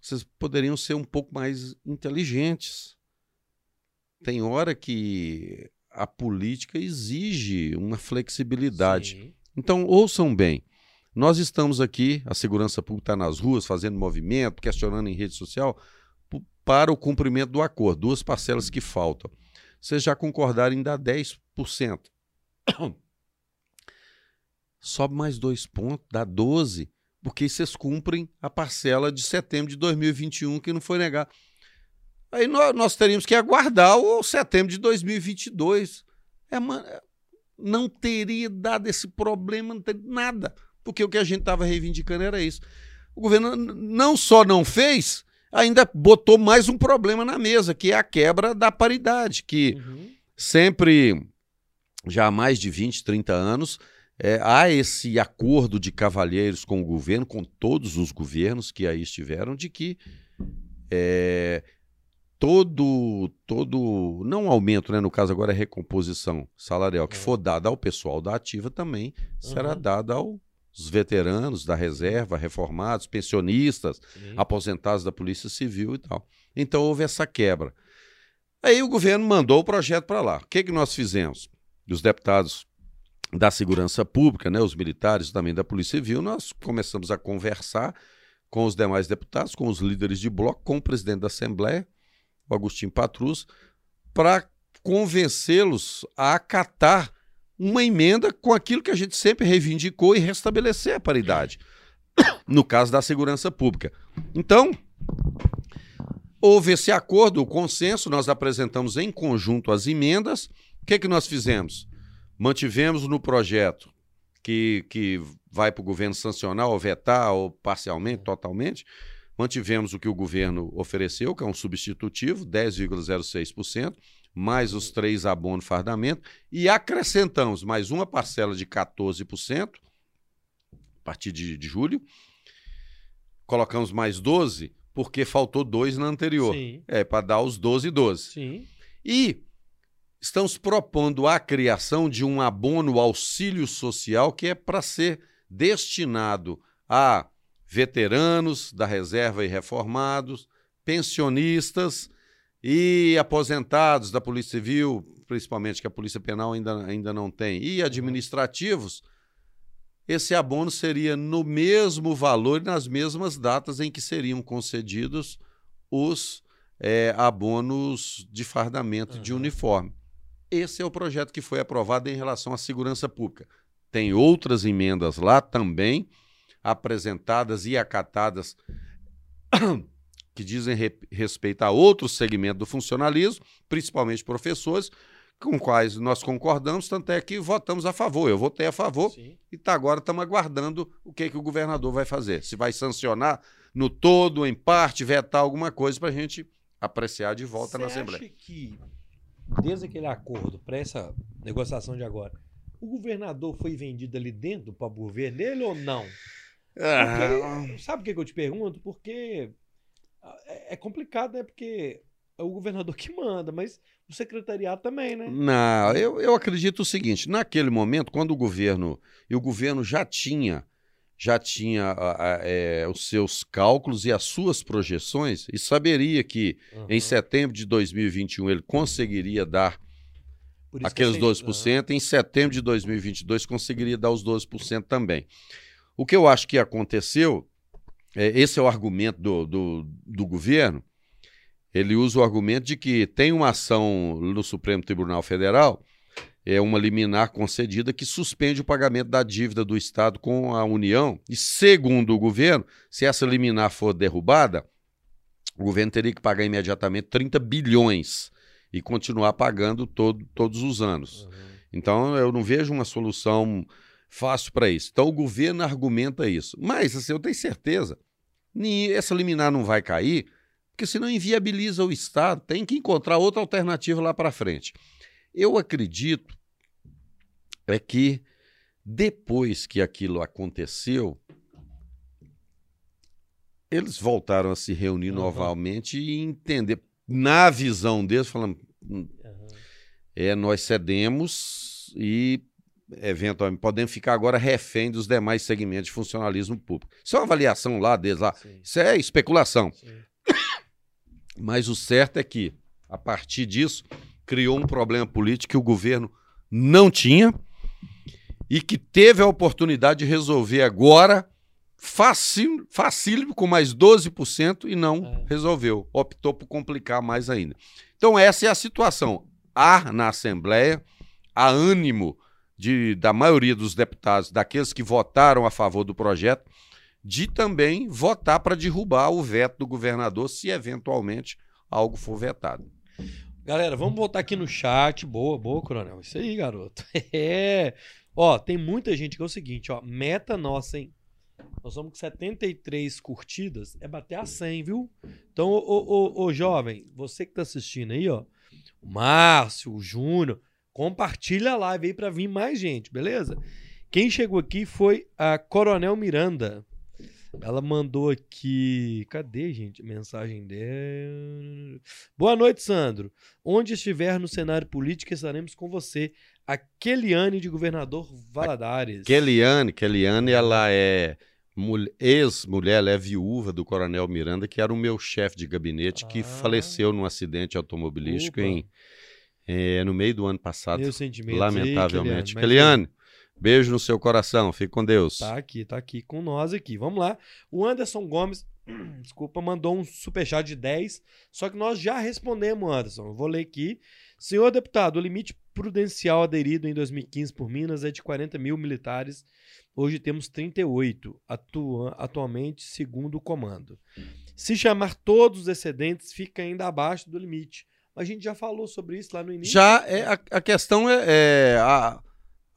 vocês poderiam ser um pouco mais inteligentes tem hora que a política exige uma flexibilidade. Sim. Então, ouçam bem. Nós estamos aqui, a segurança pública está nas ruas, fazendo movimento, questionando em rede social, para o cumprimento do acordo, duas parcelas que faltam. Vocês já concordaram em dar 10%. Sobe mais dois pontos, dá 12%, porque vocês cumprem a parcela de setembro de 2021 que não foi negada. Aí nós, nós teríamos que aguardar o setembro de 2022. É, ma- não teria dado esse problema, não teria nada. Porque o que a gente estava reivindicando era isso. O governo não só não fez, ainda botou mais um problema na mesa, que é a quebra da paridade, que Uhum. sempre, já há mais de 20, 30 anos, é, há esse acordo de cavalheiros com o governo, com todos os governos que aí estiveram, de que é, todo, todo, não aumento, né? No caso agora é recomposição salarial, que É. for dada ao pessoal da ativa também será Uhum. dada aos veteranos da reserva, reformados, pensionistas, Sim. aposentados da Polícia Civil e tal. Então houve essa quebra. Aí o governo mandou o projeto para lá. O que, que nós fizemos? Os deputados da Segurança Pública, né, os militares também da Polícia Civil, nós começamos a conversar com os demais deputados, com os líderes de bloco, com o presidente da Assembleia, o Agostinho Patrus, para convencê-los a acatar uma emenda com aquilo que a gente sempre reivindicou e restabelecer a paridade, no caso da segurança pública. Então, houve esse acordo, o consenso, nós apresentamos em conjunto as emendas. O que, que nós fizemos? Mantivemos no projeto que, que vai para o governo sancionar ou vetar, ou parcialmente, totalmente. Mantivemos o que o governo ofereceu, que é um substitutivo, 10,06%, mais os três abono fardamento, e acrescentamos mais uma parcela de 14%, a partir de, de julho. Colocamos mais 12%, porque faltou dois na anterior. Sim, É, para dar os 12 e 12. sim. E estamos propondo a criação de um abono auxílio social que é para ser destinado a veteranos da reserva e reformados, pensionistas e aposentados da Polícia Civil, principalmente que a Polícia Penal ainda, ainda não tem, e administrativos. Esse abono seria no mesmo valor e nas mesmas datas em que seriam concedidos os é, abonos de fardamento de Uhum. uniforme. Esse é o projeto que foi aprovado em relação à segurança pública. Tem outras emendas lá também, apresentadas e acatadas, que dizem re- respeito a outros segmentos do funcionalismo, principalmente professores, com quais nós concordamos, tanto é que votamos a favor. Eu votei a favor sim. e tá, agora estamos aguardando o que, que o governador vai fazer. Se vai sancionar no todo, em parte, vetar alguma coisa para a gente apreciar de volta na Assembleia. acha que, desde aquele acordo para essa negociação de agora, o governador foi vendido ali dentro do próprio governo dele ou não? Ah, Porque, sabe o que que eu te pergunto? Porque ah, é é complicado, né? Porque é o governador que manda, mas o secretariado também, né? Não, eu, eu acredito o seguinte: naquele momento, quando o governo. E o governo já tinha. Já tinha ah, ah, é, os seus cálculos e as suas projeções, e saberia que em Aham. setembro de 2021 ele conseguiria dar aqueles sei- 12%, em setembro de 2022 conseguiria dar os 12% também. O que eu acho que aconteceu, é, esse é o argumento do, do, do governo, ele usa o argumento de que tem uma ação no Supremo Tribunal Federal, é uma liminar concedida que suspende o pagamento da dívida do Estado com a União, e segundo o governo, se essa liminar for derrubada, o governo teria que pagar imediatamente 30 bilhões e continuar pagando todo, todos os anos. Aham. Então eu não vejo uma solução fácil para isso. Então o governo argumenta isso. Mas assim, eu tenho certeza, essa liminar não vai cair, porque senão inviabiliza o Estado. Tem que encontrar outra alternativa lá para frente. Eu acredito é que depois que aquilo aconteceu, eles voltaram a se reunir Uhum. novamente e entender, na visão deles, falando, Aham. é, nós cedemos e, eventualmente, podemos ficar agora refém dos demais segmentos de funcionalismo público. Isso é uma avaliação lá deles, lá. Sim, Isso é especulação. sim. Mas o certo é que, a partir disso, criou um problema político que o governo não tinha e que teve a oportunidade de resolver agora, facílimo, com mais 12%, e não É. resolveu. Optou por complicar mais ainda. Então, essa é a situação. Há na Assembleia, há ânimo de, da maioria dos deputados, daqueles que votaram a favor do projeto, de também votar para derrubar o veto do governador, se eventualmente algo for vetado. Galera, vamos voltar aqui no chat. Boa, boa, coronel. Isso aí, garoto. É. Ó, tem muita gente que é o seguinte, ó. Meta nossa, hein? Nós somos com 73 curtidas. É bater a 100, viu? Então, ô, ô, ô, ô, jovem, você que tá assistindo aí, ó. O Márcio, o Júnior, compartilha a live aí pra vir mais gente, beleza? Quem chegou aqui foi a Coronel Miranda. Ela mandou aqui. Cadê, gente? A mensagem dela. Boa noite, Sandro. Onde estiver no cenário político, estaremos com você. A Keliane de Governador Valadares. Keliane, Keliane, ela é mul- ex-mulher, ela é viúva do Coronel Miranda, que era o meu chefe de gabinete, que Ah. faleceu num acidente automobilístico Opa. em, eh, no meio do ano passado, Meus sentimentos. aí, lamentavelmente. Mas, Keliane, beijo no seu coração, fique com Deus. Tá aqui, tá aqui com nós aqui. Vamos lá. O Anderson Gomes, desculpa, mandou um superchat de 10, só que nós já respondemos, Anderson. Eu vou ler aqui. Senhor deputado, o limite prudencial aderido em 2015 por Minas é de 40 mil militares. Hoje temos 38, atua- atualmente, segundo o comando. Se chamar todos os excedentes, fica ainda abaixo do limite. A gente já falou sobre isso lá no início. Já é, a, a questão é, é a,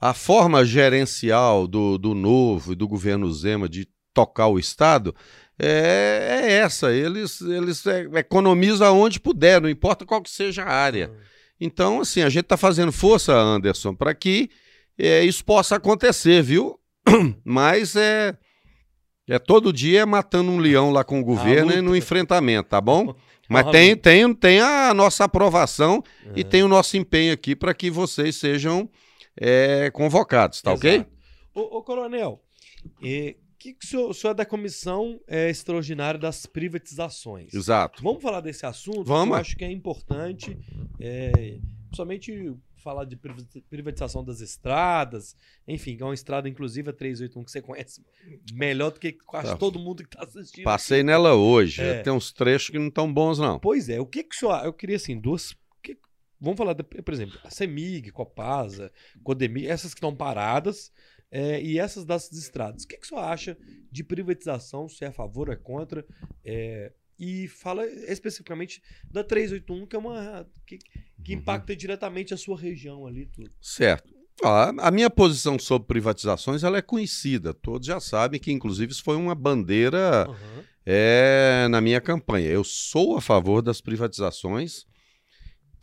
a forma gerencial do, do novo e do governo Zema de tocar o Estado é, é essa. Eles, eles é, economizam aonde puder, não importa qual que seja a área. Então, assim, a gente está fazendo força, Anderson, para que é, isso possa acontecer, viu? Mas é, é todo dia matando um leão lá com o governo e no enfrentamento, tá bom? Mas tem, tem, tem a nossa aprovação e É. tem o nosso empenho aqui para que vocês sejam é, convocados, tá ok? Exato. Ô, ô, coronel, o que, que o, senhor, o senhor é da comissão é, extraordinária das privatizações? Exato. Vamos falar desse assunto? Vamos. Eu acho que é importante, é, principalmente falar de priva- privatização das estradas, enfim, que é uma estrada, inclusive, a 381, que você conhece melhor do que quase Tá. todo mundo que está assistindo. Passei nela hoje. É. Tem uns trechos que não estão bons, não. Pois é, o que que o senhor... Eu queria, assim, duas... vamos falar, da- por exemplo, a CEMIG, Copasa, Codemig, essas que estão paradas é, e essas das estradas. O que que o senhor acha de privatização, se é a favor ou é contra? É, e fala especificamente da 381, que é uma... que, que Uhum. impacta diretamente a sua região ali, tudo. Certo. Ó, a minha posição sobre privatizações ela é conhecida. Todos já sabem que, inclusive, isso foi uma bandeira Aham. é, na minha campanha. Eu sou a favor das privatizações.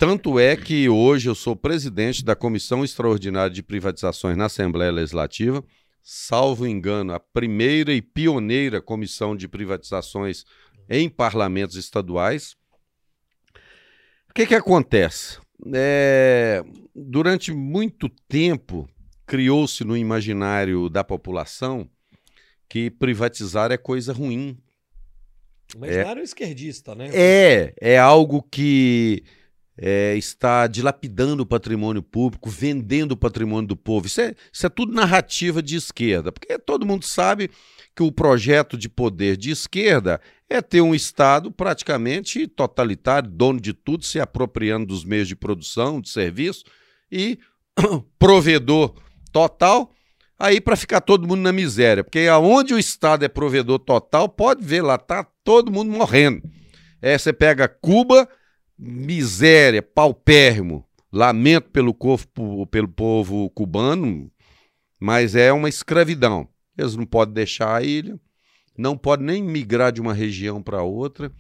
Tanto é que hoje eu sou presidente da Comissão Extraordinária de Privatizações na Assembleia Legislativa. Salvo engano, a primeira e pioneira comissão de privatizações em parlamentos estaduais. O que, que acontece? É, durante muito tempo, criou-se no imaginário da população que privatizar é coisa ruim, imaginário esquerdista, né? é, é algo que é, está dilapidando o patrimônio público, vendendo o patrimônio do povo. Isso é, isso é tudo narrativa de esquerda, porque todo mundo sabe que o projeto de poder de esquerda é ter um Estado praticamente totalitário, dono de tudo, se apropriando dos meios de produção, de serviço e provedor total. Aí para ficar todo mundo na miséria, porque aonde o Estado é provedor total, pode ver lá, tá todo mundo morrendo. É, você pega Cuba, miséria, paupérrimo, lamento pelo, corpo, pelo povo cubano, mas é uma escravidão. Eles não podem deixar a ilha, não podem nem migrar de uma região para outra,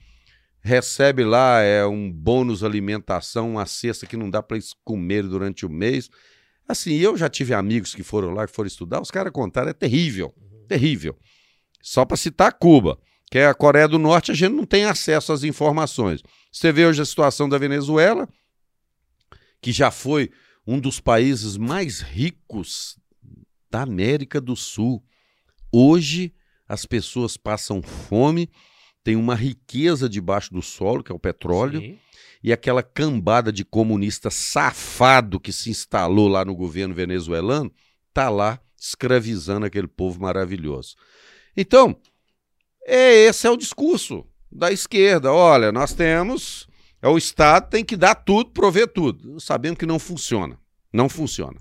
recebe lá é um bônus alimentação, uma cesta que não dá para eles comer durante o mês. Assim, eu já tive amigos que foram lá, que foram estudar, os caras contaram, é terrível, terrível. Só para citar Cuba, que é a Coreia do Norte, a gente não tem acesso às informações. Você vê hoje a situação da Venezuela, que já foi um dos países mais ricos da América do Sul. Hoje as pessoas passam fome, tem uma riqueza debaixo do solo, que é o petróleo, Sim. e aquela cambada de comunista safado que se instalou lá no governo venezuelano tá lá escravizando aquele povo maravilhoso. Então, é, esse é o discurso da esquerda. Olha, nós temos. É o Estado tem que dar tudo, prover tudo. Sabendo que não funciona. Não funciona.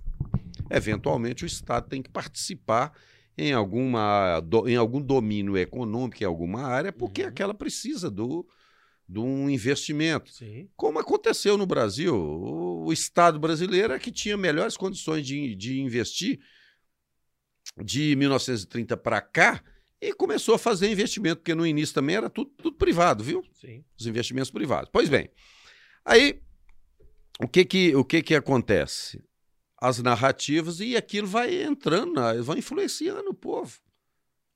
Eventualmente, o Estado tem que participar em, alguma, em algum domínio econômico, em alguma área, porque Uhum. aquela precisa do, de um investimento. Sim. Como aconteceu no Brasil. O, o Estado brasileiro é que tinha melhores condições de, de investir de 1930 para cá e começou a fazer investimento, porque no início também era tudo, tudo privado, viu? Sim. Os investimentos privados. Pois bem, aí o que que, o que, que acontece? As narrativas e aquilo vai entrando, na- vai influenciando o povo.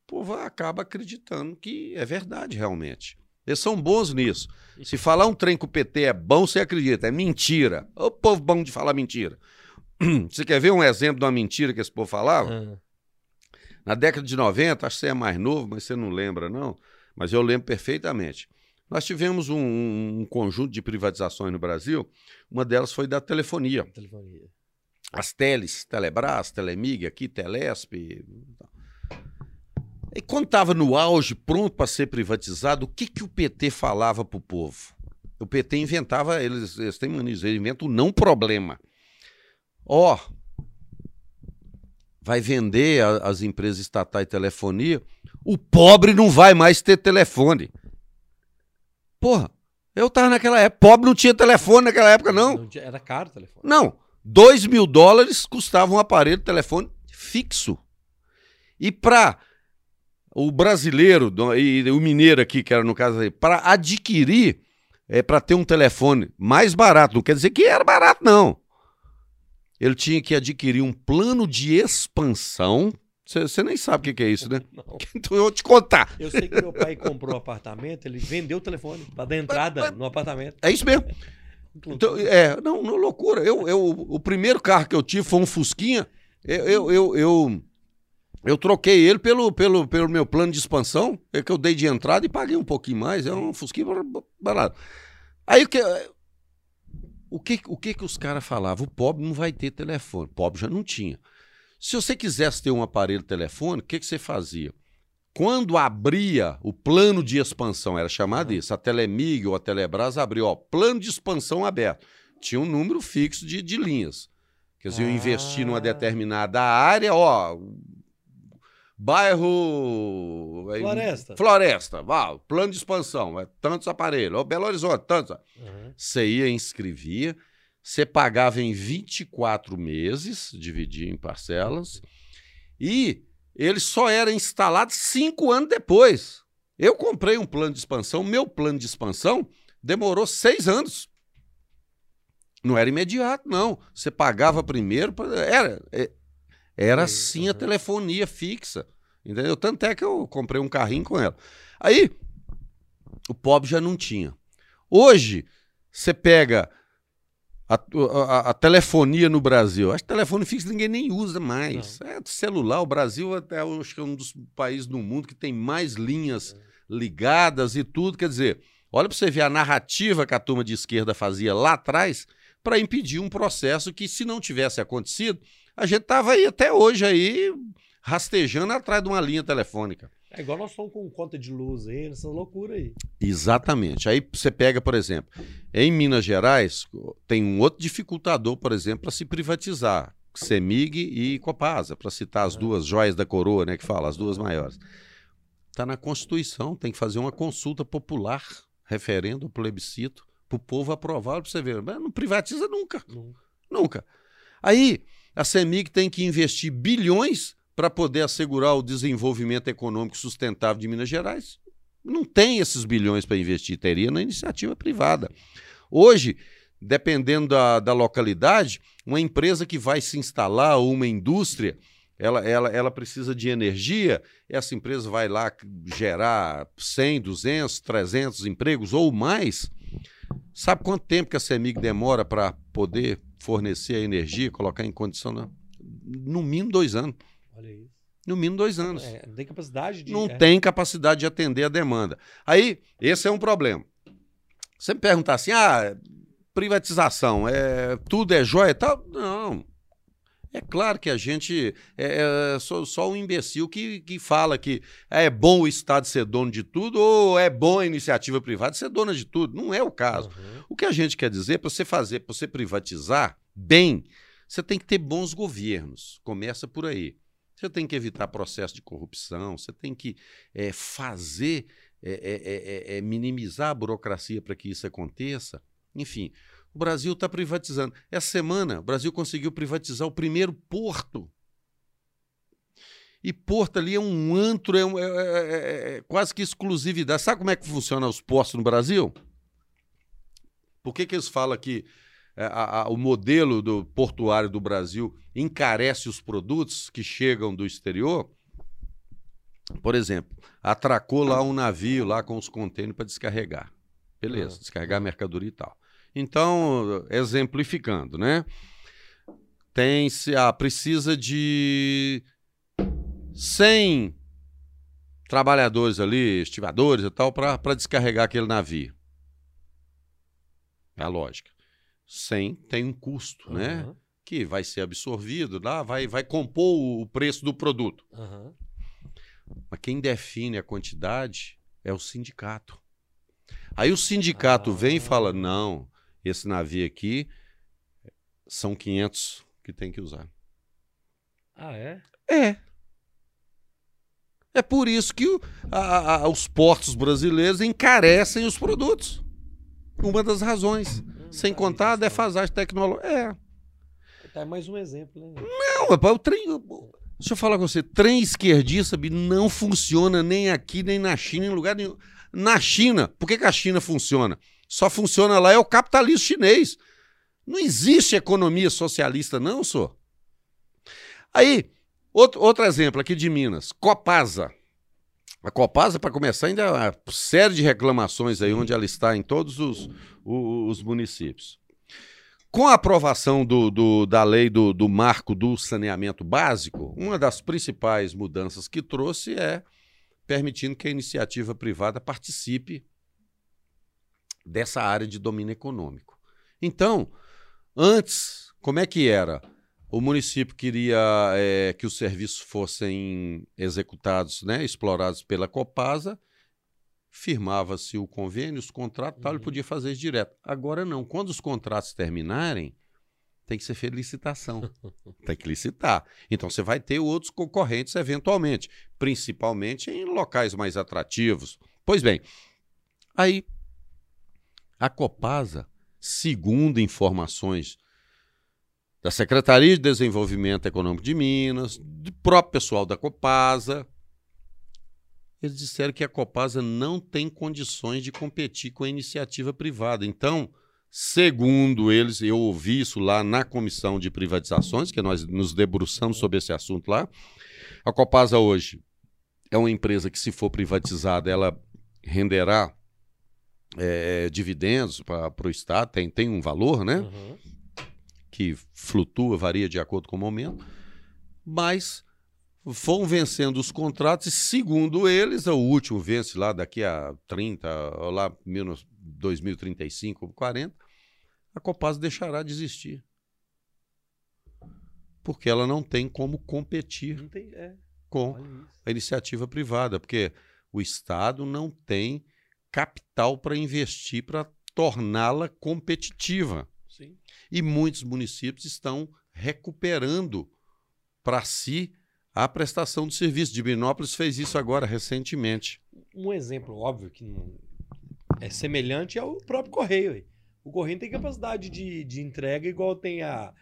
o povo acaba acreditando que é verdade realmente. Eles são bons nisso. Se falar um trem com o PT é bom, você acredita. É mentira. O povo bom de falar mentira. Você quer ver um exemplo de uma mentira que esse povo falava? Ah, Na década de 90, acho que você é mais novo, mas você não lembra, não. Mas eu lembro perfeitamente. Nós tivemos um, um- conjunto de privatizações no Brasil. Uma delas foi da telefonia. telefonia. As teles, Telebrás, Telemig, aqui, Telesp. E quando estava no auge, pronto para ser privatizado, o que, que o PT falava para o povo? O PT inventava, eles, eles têm mania, eles inventam o não problema. Ó, vai vender a- as empresas estatais de telefonia, o pobre não vai mais ter telefone. Porra, eu tava naquela época, pobre não tinha telefone naquela época, não. tinha- Era caro o telefone. Não, 2 mil dólares custava um aparelho de telefone fixo. E para o brasileiro e o mineiro aqui, que era no caso aí, para adquirir, é, para ter um telefone mais barato, não quer dizer que era barato, não. Ele tinha que adquirir um plano de expansão. Você nem sabe o que, que é isso, né? Não. Então eu vou te contar. Eu sei que meu pai comprou um apartamento, ele vendeu o telefone para dar entrada no apartamento. É isso mesmo. Então, é, não, não, loucura. Eu, eu, o primeiro carro que eu tive foi um Fusquinha. Eu, eu, eu, eu, eu troquei ele pelo, pelo, pelo meu plano de expansão, é que eu dei de entrada e paguei um pouquinho mais. É um Fusquinha bar- barato. Aí o que, o que, o que, que os caras falavam? O pobre não vai ter telefone. O pobre já não tinha. Se você quisesse ter um aparelho telefônico, o que, que você fazia? Quando abria o plano de expansão, era chamado isso, a Telemig ou a Telebrás abriu, ó, plano de expansão aberto. Tinha um número fixo de, de linhas. Quer dizer, eu investi numa Ah. determinada área, ó, bairro... Floresta. Floresta, vá, plano de expansão, é tantos aparelhos, ó, Belo Horizonte, tantos. Aham. Você ia, inscrevia, você pagava em 24 meses, dividia em parcelas, e ele só era instalado cinco anos depois. Eu comprei um plano de expansão, meu plano de expansão demorou seis anos. Não era imediato, não. Você pagava primeiro, era, é- era Sim, assim a telefonia fixa. Entendeu? Tanto é que eu comprei um carrinho com ela. Aí, o pobre já não tinha. Hoje, você pega a, a- a telefonia no Brasil. Acho que telefone fixo ninguém nem usa mais. É celular. O Brasil até acho que é um dos países no mundo que tem mais linhas ligadas e tudo. Quer dizer, olha para você ver a narrativa que a turma de esquerda fazia lá atrás para impedir um processo que, se não tivesse acontecido, a gente tava aí até hoje aí rastejando atrás de uma linha telefônica. É igual nós estamos com conta de luz aí, essa loucura aí. Exatamente. Aí você pega, por exemplo, em Minas Gerais, tem um outro dificultador, por exemplo, para se privatizar. Semig e Copasa, para citar as duas joias da coroa, né, que fala, as duas maiores. Está na Constituição, tem que fazer uma consulta popular, referendo, plebiscito, para o povo aprovar, para você ver. Mas não privatiza nunca. Nunca. Nunca. Aí, a CEMIG tem que investir bilhões para poder assegurar o desenvolvimento econômico sustentável de Minas Gerais. Não tem esses bilhões para investir, teria na iniciativa privada. Hoje, dependendo da, da localidade, uma empresa que vai se instalar ou uma indústria, ela, ela, ela precisa de energia, essa empresa vai lá gerar 100, 200, 300 empregos ou mais. Sabe quanto tempo que a CEMIG demora para poder fornecer a energia, colocar em condição? Não? No mínimo dois anos. Olha isso. No mínimo dois anos. É, não tem capacidade de. Não é. tem capacidade de atender a demanda. Aí, esse é um problema. Você me perguntar assim, ah, privatização, é, tudo é jóia e tal? Não. É claro que a gente é, é só, só um imbecil que, que fala que é bom o Estado ser dono de tudo ou é bom a iniciativa privada ser dona de tudo. Não é o caso. Uhum. O que a gente quer dizer, para você fazer, para você privatizar bem, você tem que ter bons governos. Começa por aí. Você tem que evitar processo de corrupção, você tem que é, fazer, é, é, é, é, minimizar a burocracia para que isso aconteça. Enfim, o Brasil está privatizando. Essa semana, o Brasil conseguiu privatizar o primeiro porto. E porto ali é um antro, é, um- é- é- é quase que exclusividade. Sabe como é que funciona os portos no Brasil? Por que, que eles falam que é, a- a- o modelo do portuário do Brasil encarece os produtos que chegam do exterior? Por exemplo, atracou lá um navio lá com os contêineres para descarregar. Beleza, Ah. descarregar a mercadoria e tal. Então, exemplificando, né? Tem se ah, precisa de 100 trabalhadores ali, estivadores e tal, para descarregar aquele navio. É a lógica. 100 tem um custo, né? Aham, Que vai ser absorvido lá, vai, vai compor o preço do produto. aham. Mas quem define a quantidade é o sindicato. Aí o sindicato vem e fala: Ah. não, esse navio aqui são 500 que tem que usar. Ah, é? É. É por isso que o- a- a- os portos brasileiros encarecem os produtos. Uma das razões. Sem contar a defasagem tecnológica. É. Tá mais um exemplo, né? Não, rapaz, o trem. Deixa eu falar com você. Trem esquerdista não funciona nem aqui, nem na China, em lugar nenhum. Na China, por que, que a China funciona? Só funciona lá é o capitalismo chinês. Não existe economia socialista, não, senhor. Aí, outro, outro exemplo aqui de Minas, Copasa. A Copasa, para começar, ainda é uma série de reclamações aí, onde ela está em todos os, o- os municípios. Com a aprovação do, do- da lei do, do marco do saneamento básico, uma das principais mudanças que trouxe é permitindo que a iniciativa privada participe dessa área de domínio econômico. Então, antes, como é que era? O município queria eh, que os serviços fossem executados, né, explorados pela Copasa, firmava-se o convênio, os contratos, tal, ele Uhum. podia fazer isso direto. Agora não. Quando os contratos terminarem, tem que ser feita licitação. tem que licitar. Então você vai ter outros concorrentes eventualmente, principalmente em locais mais atrativos. Pois bem, aí a Copasa, segundo informações da Secretaria de Desenvolvimento Econômico de Minas, do próprio pessoal da Copasa, eles disseram que a Copasa não tem condições de competir com a iniciativa privada. Então, segundo eles, eu ouvi isso lá na comissão de privatizações, que nós nos debruçamos sobre esse assunto lá. A Copasa hoje é uma empresa que, se for privatizada, ela renderá eh, dividendos para o Estado, tem, tem um valor, né? Aham. Que flutua, varia de acordo com o momento, mas vão vencendo os contratos e, segundo eles, o último vence lá daqui a 30, ou lá 2035 ou 40, a Copasa deixará de existir. Porque ela não tem como competir tem. É, com a iniciativa privada, porque o Estado não tem capital para investir para torná-la competitiva. Sim. E muitos municípios estão recuperando para si a prestação de serviço. Divinópolis fez isso agora recentemente. Um exemplo óbvio que é semelhante é o próprio Correio. O Correio tem capacidade de, de entrega igual tem a,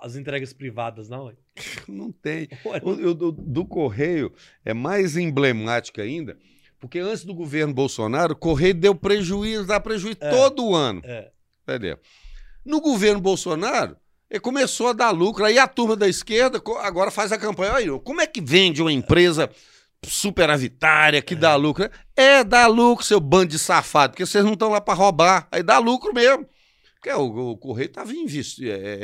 as entregas privadas, não. Não tem. O do, do Correio é mais emblemático ainda, porque antes do governo Bolsonaro, o Correio deu prejuízo, dá prejuízo É. todo ano. É. Entendeu? No governo Bolsonaro, ele começou a dar lucro. Aí a turma da esquerda agora faz a campanha. Aí, como é que vende uma empresa superavitária que dá lucro? É, dá lucro, seu bando de safado, porque vocês não estão lá para roubar. Aí dá lucro mesmo. Porque o, o Correio estava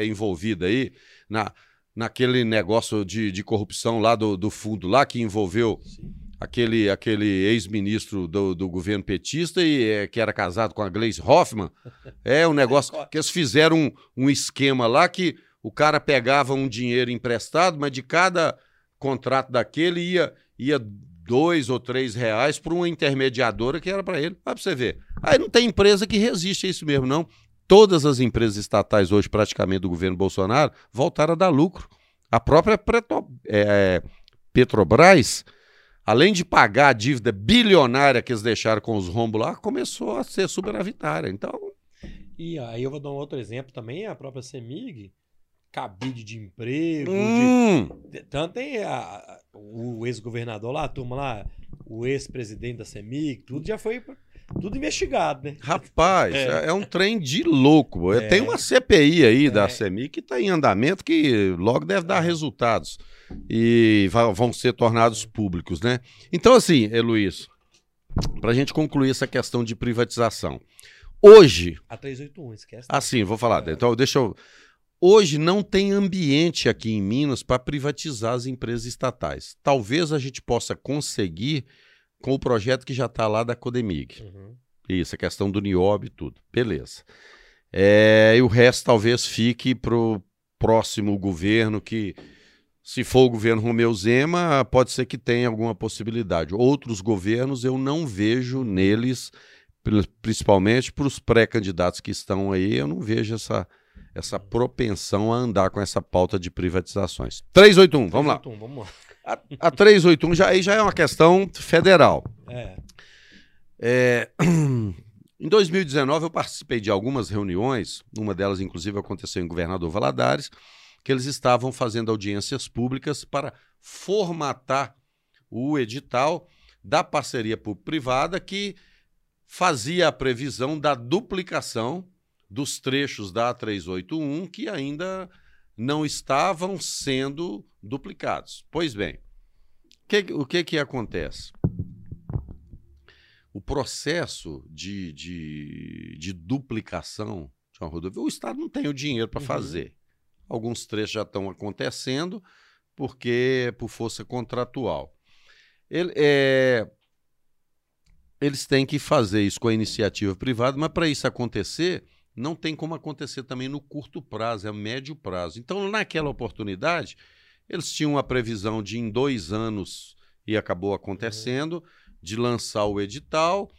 envolvido aí na, naquele negócio de, de corrupção lá do, do fundo lá que envolveu Sim. Aquele, aquele ex-ministro do, do governo petista e é, que era casado com a Gleisi Hoffmann. É um negócio que eles fizeram um, um esquema lá que o cara pegava um dinheiro emprestado, mas de cada contrato daquele ia, ia dois ou três reais para uma intermediadora que era para ele. Vai para você ver. Aí não tem empresa que resiste a isso mesmo, não. Todas as empresas estatais hoje, praticamente do governo Bolsonaro, voltaram a dar lucro. A própria Preto- é, Petrobras, além de pagar a dívida bilionária que eles deixaram com os rombos lá, começou a ser superavitária. Então, E aí eu vou dar um outro exemplo também, a própria Semig, cabide de emprego, hum, de- tanto tem a- o ex-governador lá, a turma lá, o ex-presidente da Semig, tudo já foi Tudo investigado, né? Rapaz, É. é, é um trem de louco. É. Tem uma CPI aí da É. CEMI que está em andamento que logo deve dar resultados e vão ser tornados públicos, né? Então, assim, Luiz, para a gente concluir essa questão de privatização. Hoje, A 381, esquece. assim, vou falar, É. então deixa eu... Hoje não tem ambiente aqui em Minas para privatizar as empresas estatais. Talvez a gente possa conseguir com o projeto que já está lá da Codemig. Uhum. Isso, a questão do Niobe e tudo. Beleza. É, e o resto talvez fique para o próximo governo, que, se for o governo Romeu Zema, pode ser que tenha alguma possibilidade. Outros governos eu não vejo neles, pri- principalmente para os pré-candidatos que estão aí, eu não vejo essa, essa propensão a andar com essa pauta de privatizações. 381, vamos lá. 381, Vamos lá. A, a 381 já, aí já é uma questão federal. É. É, em 2019, eu participei de algumas reuniões, uma delas, inclusive, aconteceu em Governador Valadares, que eles estavam fazendo audiências públicas para formatar o edital da parceria público-privada que fazia a previsão da duplicação dos trechos da 381 que ainda não estavam sendo duplicados. Pois bem, que- o que, que acontece? o processo de, de, de duplicação de uma rodovia, o Estado não tem o dinheiro para Uhum. fazer. Alguns trechos já estão acontecendo porque por força contratual. Ele- é, eles têm que fazer isso com a iniciativa privada, mas para isso acontecer, não tem como acontecer também no curto prazo, é médio prazo. Então, naquela oportunidade, eles tinham a previsão de em dois anos, e acabou acontecendo, de lançar o edital,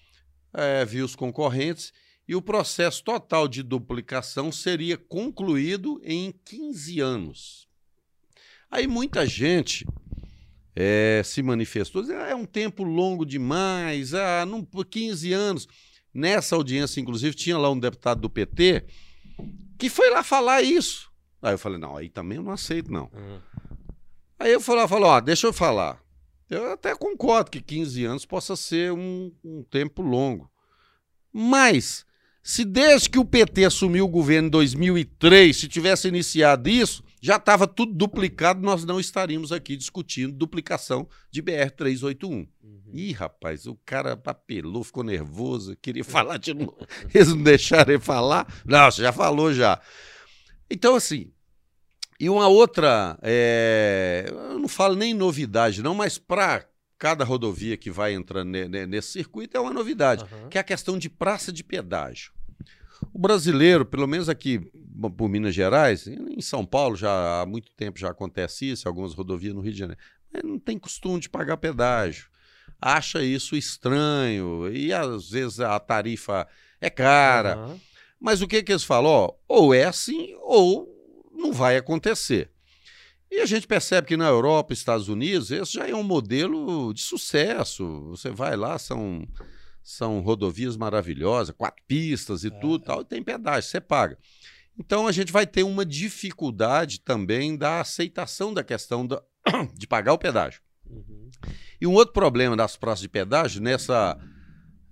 viu os concorrentes, e o processo total de duplicação seria concluído em 15 anos. Aí muita gente eh, se manifestou, dizendo, "Ah, é um tempo longo demais, ah, não, por 15 anos. Nessa audiência, inclusive, tinha lá um deputado do PT que foi lá falar isso. Aí eu falei, não, aí também eu não aceito, não. Uhum. Aí eu falei, falei, ó, deixa eu falar. Eu até concordo que 15 anos possa ser um, um tempo longo. Mas, se desde que o PT assumiu o governo em 2003, se tivesse iniciado isso, já estava tudo duplicado, nós não estaríamos aqui discutindo duplicação de BR-381. Uhum. Ih, rapaz, o cara papelou, ficou nervoso, queria falar de novo. Eles não deixaram ele falar. Não, você já falou já. Então, assim, e uma outra, é, eu não falo nem novidade não, mas para cada rodovia que vai entrando ne- ne- nesse circuito é uma novidade, Aham. que é a questão de praça de pedágio. O brasileiro, pelo menos aqui por Minas Gerais, em São Paulo já há muito tempo já acontece isso, algumas rodovias no Rio de Janeiro, mas não tem costume de pagar pedágio. Acha isso estranho e às vezes a tarifa é cara. Aham. Mas o que, que eles falam? Ó, ou é assim ou não vai acontecer. E a gente percebe que na Europa, Estados Unidos, esse já é um modelo de sucesso. Você vai lá, são, são rodovias maravilhosas, quatro pistas e É. tudo, tal, e tem pedágio, você paga. Então a gente vai ter uma dificuldade também da aceitação da questão da- de pagar o pedágio. Uhum. E um outro problema das praças de pedágio, nessa,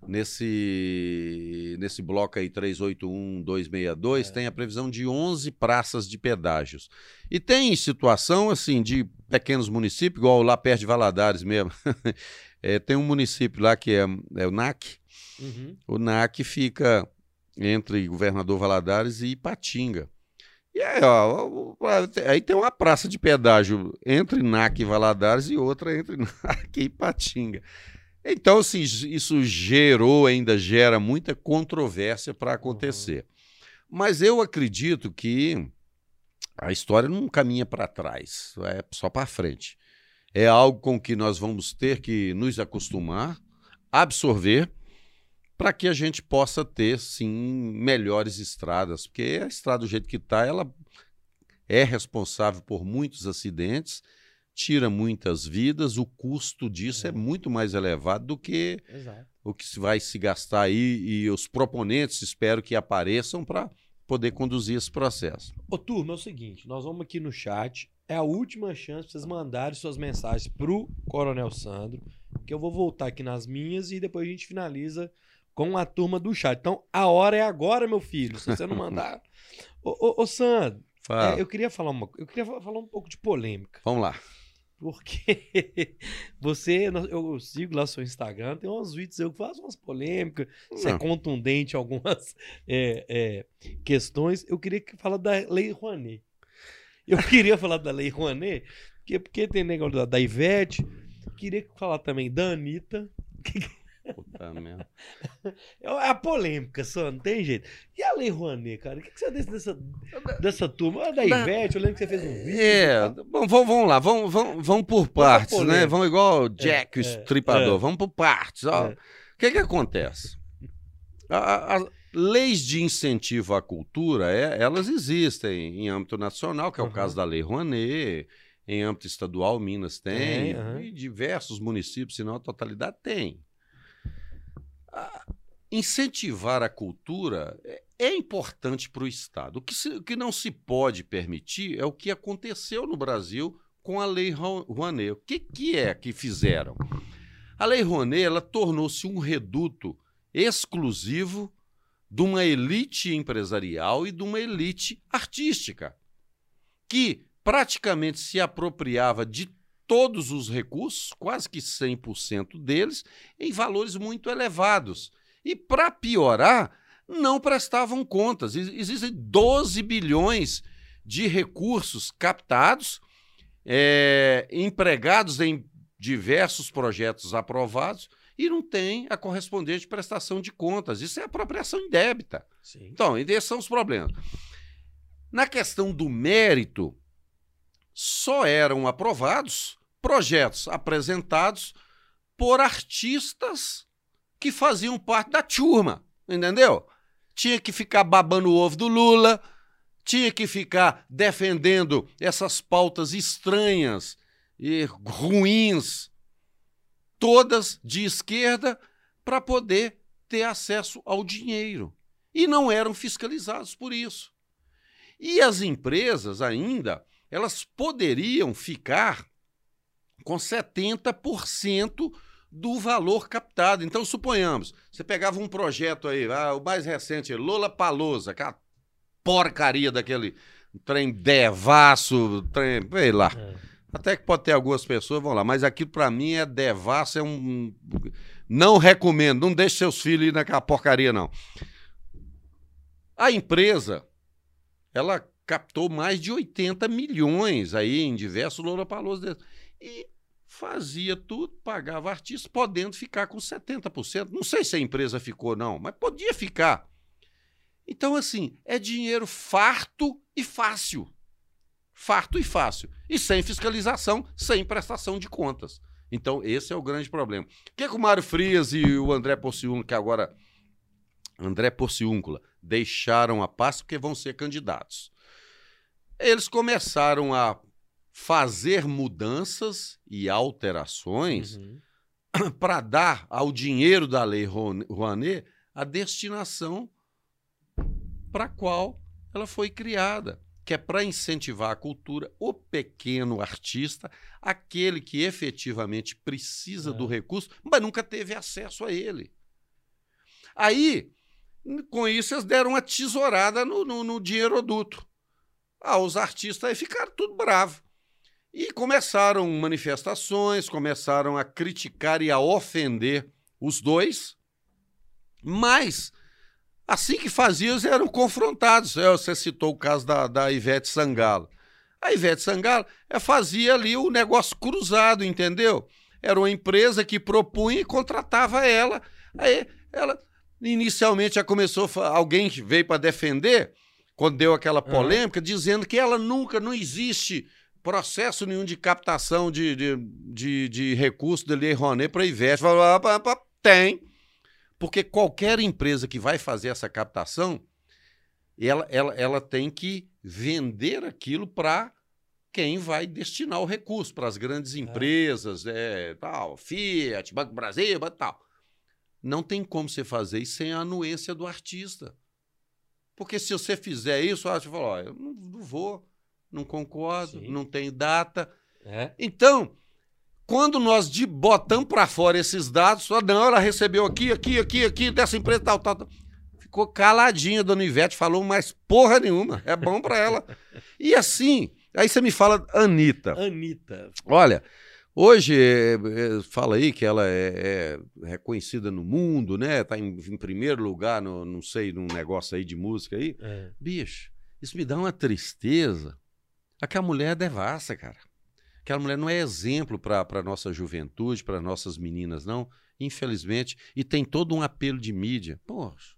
nesse, nesse bloco aí 381, 262, É. tem a previsão de 11 praças de pedágios. E tem situação, assim, de pequenos municípios, igual lá perto de Valadares mesmo. É, tem um município lá que é, é o NAC. Uhum. O NAC fica entre Governador Valadares e Ipatinga. E aí, ó, aí tem uma praça de pedágio entre NAC e Valadares e outra entre NAC e Ipatinga. Então, assim, isso gerou, ainda gera muita controvérsia para acontecer. Mas eu acredito que a história não caminha para trás, é só para frente. É algo com que nós vamos ter que nos acostumar, absorver, para que a gente possa ter, sim, melhores estradas. Porque a estrada do jeito que está, ela é responsável por muitos acidentes, tira muitas vidas, o custo disso é, É. muito mais elevado do que Exato. o que se vai se gastar aí e os proponentes espero que apareçam para poder conduzir esse processo. Ô, turma, é o seguinte, nós vamos aqui no chat. É a última chance pra vocês mandarem suas mensagens pro Coronel Sandro, que eu vou voltar aqui nas minhas e depois a gente finaliza com a turma do chat. Então, a hora é agora, meu filho. Se você não mandar. ô, ô, ô Sandro, é, eu queria falar uma Eu queria fa- falar um pouco de polêmica. Vamos lá. Porque você, eu sigo lá seu Instagram, tem uns vídeos eu faço umas polêmicas, você é Não. contundente em algumas é, é, questões. Eu queria que falar da Lei Rouanet. Eu queria falar da Lei Rouanet, porque, porque tem negócio da, da Ivete, queria falar também da Anitta. Puta merda. É a polêmica, só, não tem jeito. E a Lei Rouanet, cara? O que, que você disse dessa, dessa turma? Ah, Da Ivete, eu lembro que você fez um vídeo. É, bom, vamos, vamos lá, vamos, vamos, vamos por partes, né? Vamos igual o Jack, o é, estripador, é. vamos por partes. ó. É. O que que acontece? A- a- leis de incentivo à cultura, é, elas existem em âmbito nacional, que é o Uhum. caso da Lei Rouanet, em âmbito estadual, Minas tem, aham. e diversos municípios, se não a totalidade, tem. Incentivar a cultura é- é importante para o Estado. O que, se- o que não se pode permitir é o que aconteceu no Brasil com a Lei Rou- Rouanet. O que, que é que fizeram? A Lei Rouanet ela tornou-se um reduto exclusivo de uma elite empresarial e de uma elite artística, que praticamente se apropriava de todos os recursos, quase que 100% deles, em valores muito elevados. E, para piorar, não prestavam contas. Ex- Existem 12 bilhões de recursos captados, eh, empregados em diversos projetos aprovados e não tem a correspondente prestação de contas. Isso é apropriação indébita. Sim. Então, e esses são os problemas. Na questão do mérito, só eram aprovados projetos apresentados por artistas que faziam parte da turma, entendeu? Tinha que ficar babando o ovo do Lula, tinha que ficar defendendo essas pautas estranhas e ruins, todas de esquerda, para poder ter acesso ao dinheiro. E não eram fiscalizados por isso. E as empresas ainda, elas poderiam ficar com 70% do valor captado. Então, suponhamos, você pegava um projeto aí, ah, o mais recente, Lola Palosa, aquela porcaria daquele trem devasso, trem, sei lá. É. Até que pode ter algumas pessoas, vão lá, mas aquilo pra mim é devasso, é um. Não recomendo, não deixe seus filhos ir naquela porcaria, não. A empresa, ela captou mais de 80 milhões aí em diversos Lollapaloozas. E fazia tudo, pagava artista, podendo ficar com 70%. Não sei se a empresa ficou, não, mas podia ficar. Então, assim, é dinheiro farto e fácil. Farto e fácil. E sem fiscalização, sem prestação de contas. Então, esse é o grande problema. O que, é que o Mário Frias e o André Porciúncula, que agora. André Porciúncula, deixaram a pasta porque vão ser candidatos. Eles começaram a fazer mudanças e alterações Uhum. para dar ao dinheiro da Lei Rouan- Rouanet a destinação para a qual ela foi criada, que é para incentivar a cultura, o pequeno artista, aquele que efetivamente precisa É. do recurso, mas nunca teve acesso a ele. Aí, com isso, eles deram uma tesourada no, no, no dinheiroduto. Ah, os artistas aí ficaram tudo bravos. E começaram manifestações, começaram a criticar e a ofender os dois, mas assim que faziam, eles eram confrontados. É, Você citou o caso da, da Ivete Sangalo. A Ivete Sangalo é, fazia ali o negócio cruzado, entendeu? Era uma empresa que propunha e contratava ela. Aí ela, inicialmente, já começou, alguém que veio para defender, quando deu aquela polêmica, dizendo que ela nunca, não existe processo nenhum de captação de, de, de, de recurso da Lei para a Ivete. Falou, ah, tem. Porque qualquer empresa que vai fazer essa captação, ela, ela, ela tem que vender aquilo para quem vai destinar o recurso, para as grandes empresas, é, tal, Fiat, Banco Brasil, tal. Não tem como você fazer isso sem a anuência do artista. Porque se você fizer isso, você fala, ó, eu não, não vou, não concordo, Sim. não tem data. É. Então, Quando nós de botamos para fora esses dados, só não, ela recebeu aqui, aqui, aqui, aqui, dessa empresa, tal, tal, tal. Ficou caladinha, dona Ivete, falou mais porra nenhuma. É bom para ela. E assim, aí você me fala, Anitta. Anitta. Olha, hoje é, é, fala aí que ela é, é reconhecida no mundo, né? Tá em, em primeiro lugar, no, não sei, num negócio aí de música aí. É. Bicho, isso me dá uma tristeza. Aquela mulher é devassa, cara. Aquela mulher não é exemplo para a nossa juventude, para nossas meninas, não. Infelizmente. E tem todo um apelo de mídia. Poxa.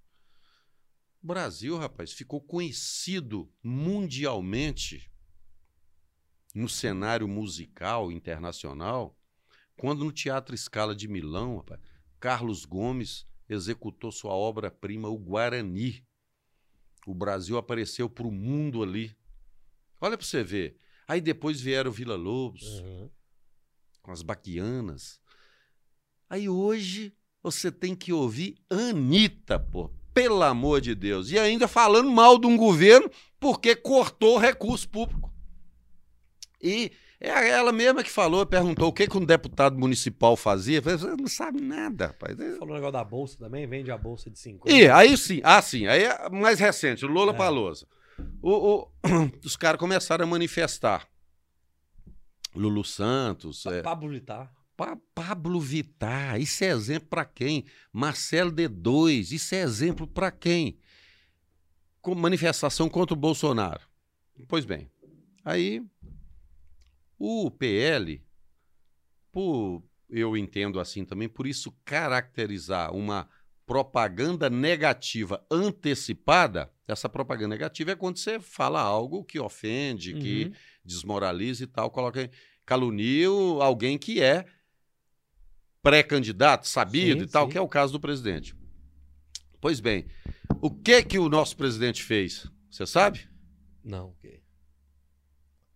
O Brasil, rapaz, ficou conhecido mundialmente no cenário musical internacional quando no Teatro Scala de Milão, rapaz, Carlos Gomes executou sua obra-prima, o Guarani. O Brasil apareceu para o mundo ali. Olha para você ver. Aí depois vieram Vila Lobos, Uhum. com as baquianas. Aí hoje você tem que ouvir Anitta, pô. Pelo amor de Deus. E ainda falando mal de um governo porque cortou recurso público. E é ela mesma que falou, perguntou o que, que um deputado municipal fazia. Falei, Você não sabe nada, rapaz. Falou o negócio da bolsa também, vende a bolsa de 50. E aí sim, ah sim, aí é mais recente, o Lula É. Palusa. O, o- os caras começaram a manifestar. Lulu Santos, é, Pablo Vittar. Pa- Pablo Vittar, isso é exemplo para quem? Marcelo D2, isso é exemplo para quem? Com manifestação contra o Bolsonaro. Pois bem, aí o PL, por, eu entendo assim também, por isso caracterizar uma propaganda negativa antecipada, essa propaganda negativa é quando você fala algo que ofende, que Uhum. desmoraliza e tal, coloca calunia alguém que é pré-candidato, sabido Sim, e tal, sim. que é o caso do presidente. Pois bem, o que que o nosso presidente fez? Você sabe? Não, ok.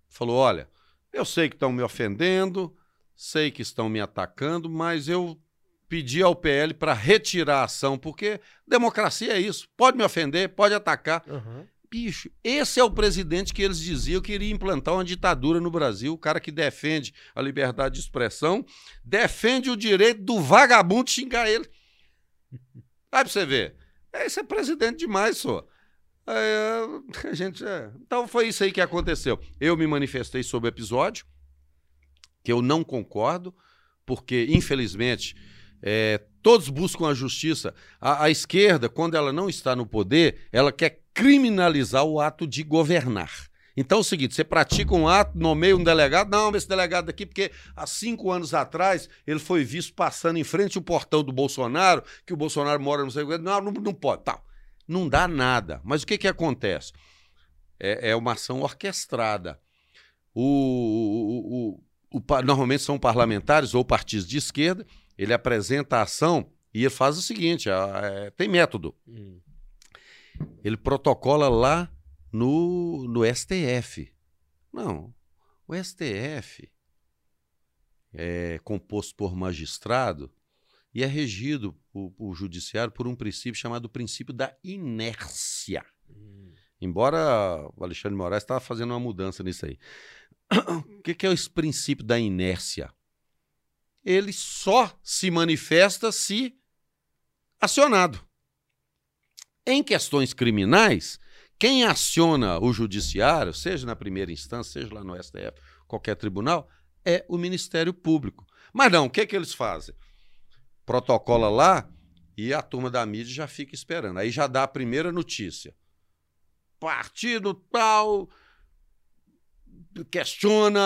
Falou: olha, eu sei que estão me ofendendo, sei que estão me atacando, mas eu pedi ao PL para retirar a ação, porque democracia é isso. Pode me ofender, pode atacar. Uhum. Bicho, esse é o presidente que eles diziam que iria implantar uma ditadura no Brasil. O cara que defende a liberdade de expressão, defende o direito do vagabundo xingar ele. Vai pra você ver. Esse é presidente demais, só. É, a gente, é. Então foi isso aí que aconteceu. Eu me manifestei sobre o episódio, que eu não concordo, porque, infelizmente, é, todos buscam a justiça. A, a esquerda, quando ela não está no poder, ela quer criminalizar o ato de governar. Então é o seguinte: você pratica um ato, nomeia um delegado, não, esse delegado aqui, porque há cinco anos atrás ele foi visto passando em frente ao portão do Bolsonaro, que o Bolsonaro mora no sei não, não, não pode, tal. Não dá nada. Mas o que, que acontece? É, é uma ação orquestrada. O, o- o- o normalmente são parlamentares ou partidos de esquerda, ele apresenta a ação e ele faz o seguinte: ah, é, tem método. Hum. Ele protocola lá no, no STF. Não, o STF é composto por magistrado e é regido, o, o judiciário, por um princípio chamado princípio da inércia. Hum. Embora o Alexandre Moraes estava fazendo uma mudança nisso aí. O que, que é esse princípio da inércia? Ele só se manifesta se acionado. Em questões criminais, quem aciona o judiciário, seja na primeira instância, seja lá no STF, qualquer tribunal, é o Ministério Público. Mas não, o que, que eles fazem? Protocola lá e a turma da mídia já fica esperando. Aí já dá a primeira notícia partido tal questiona,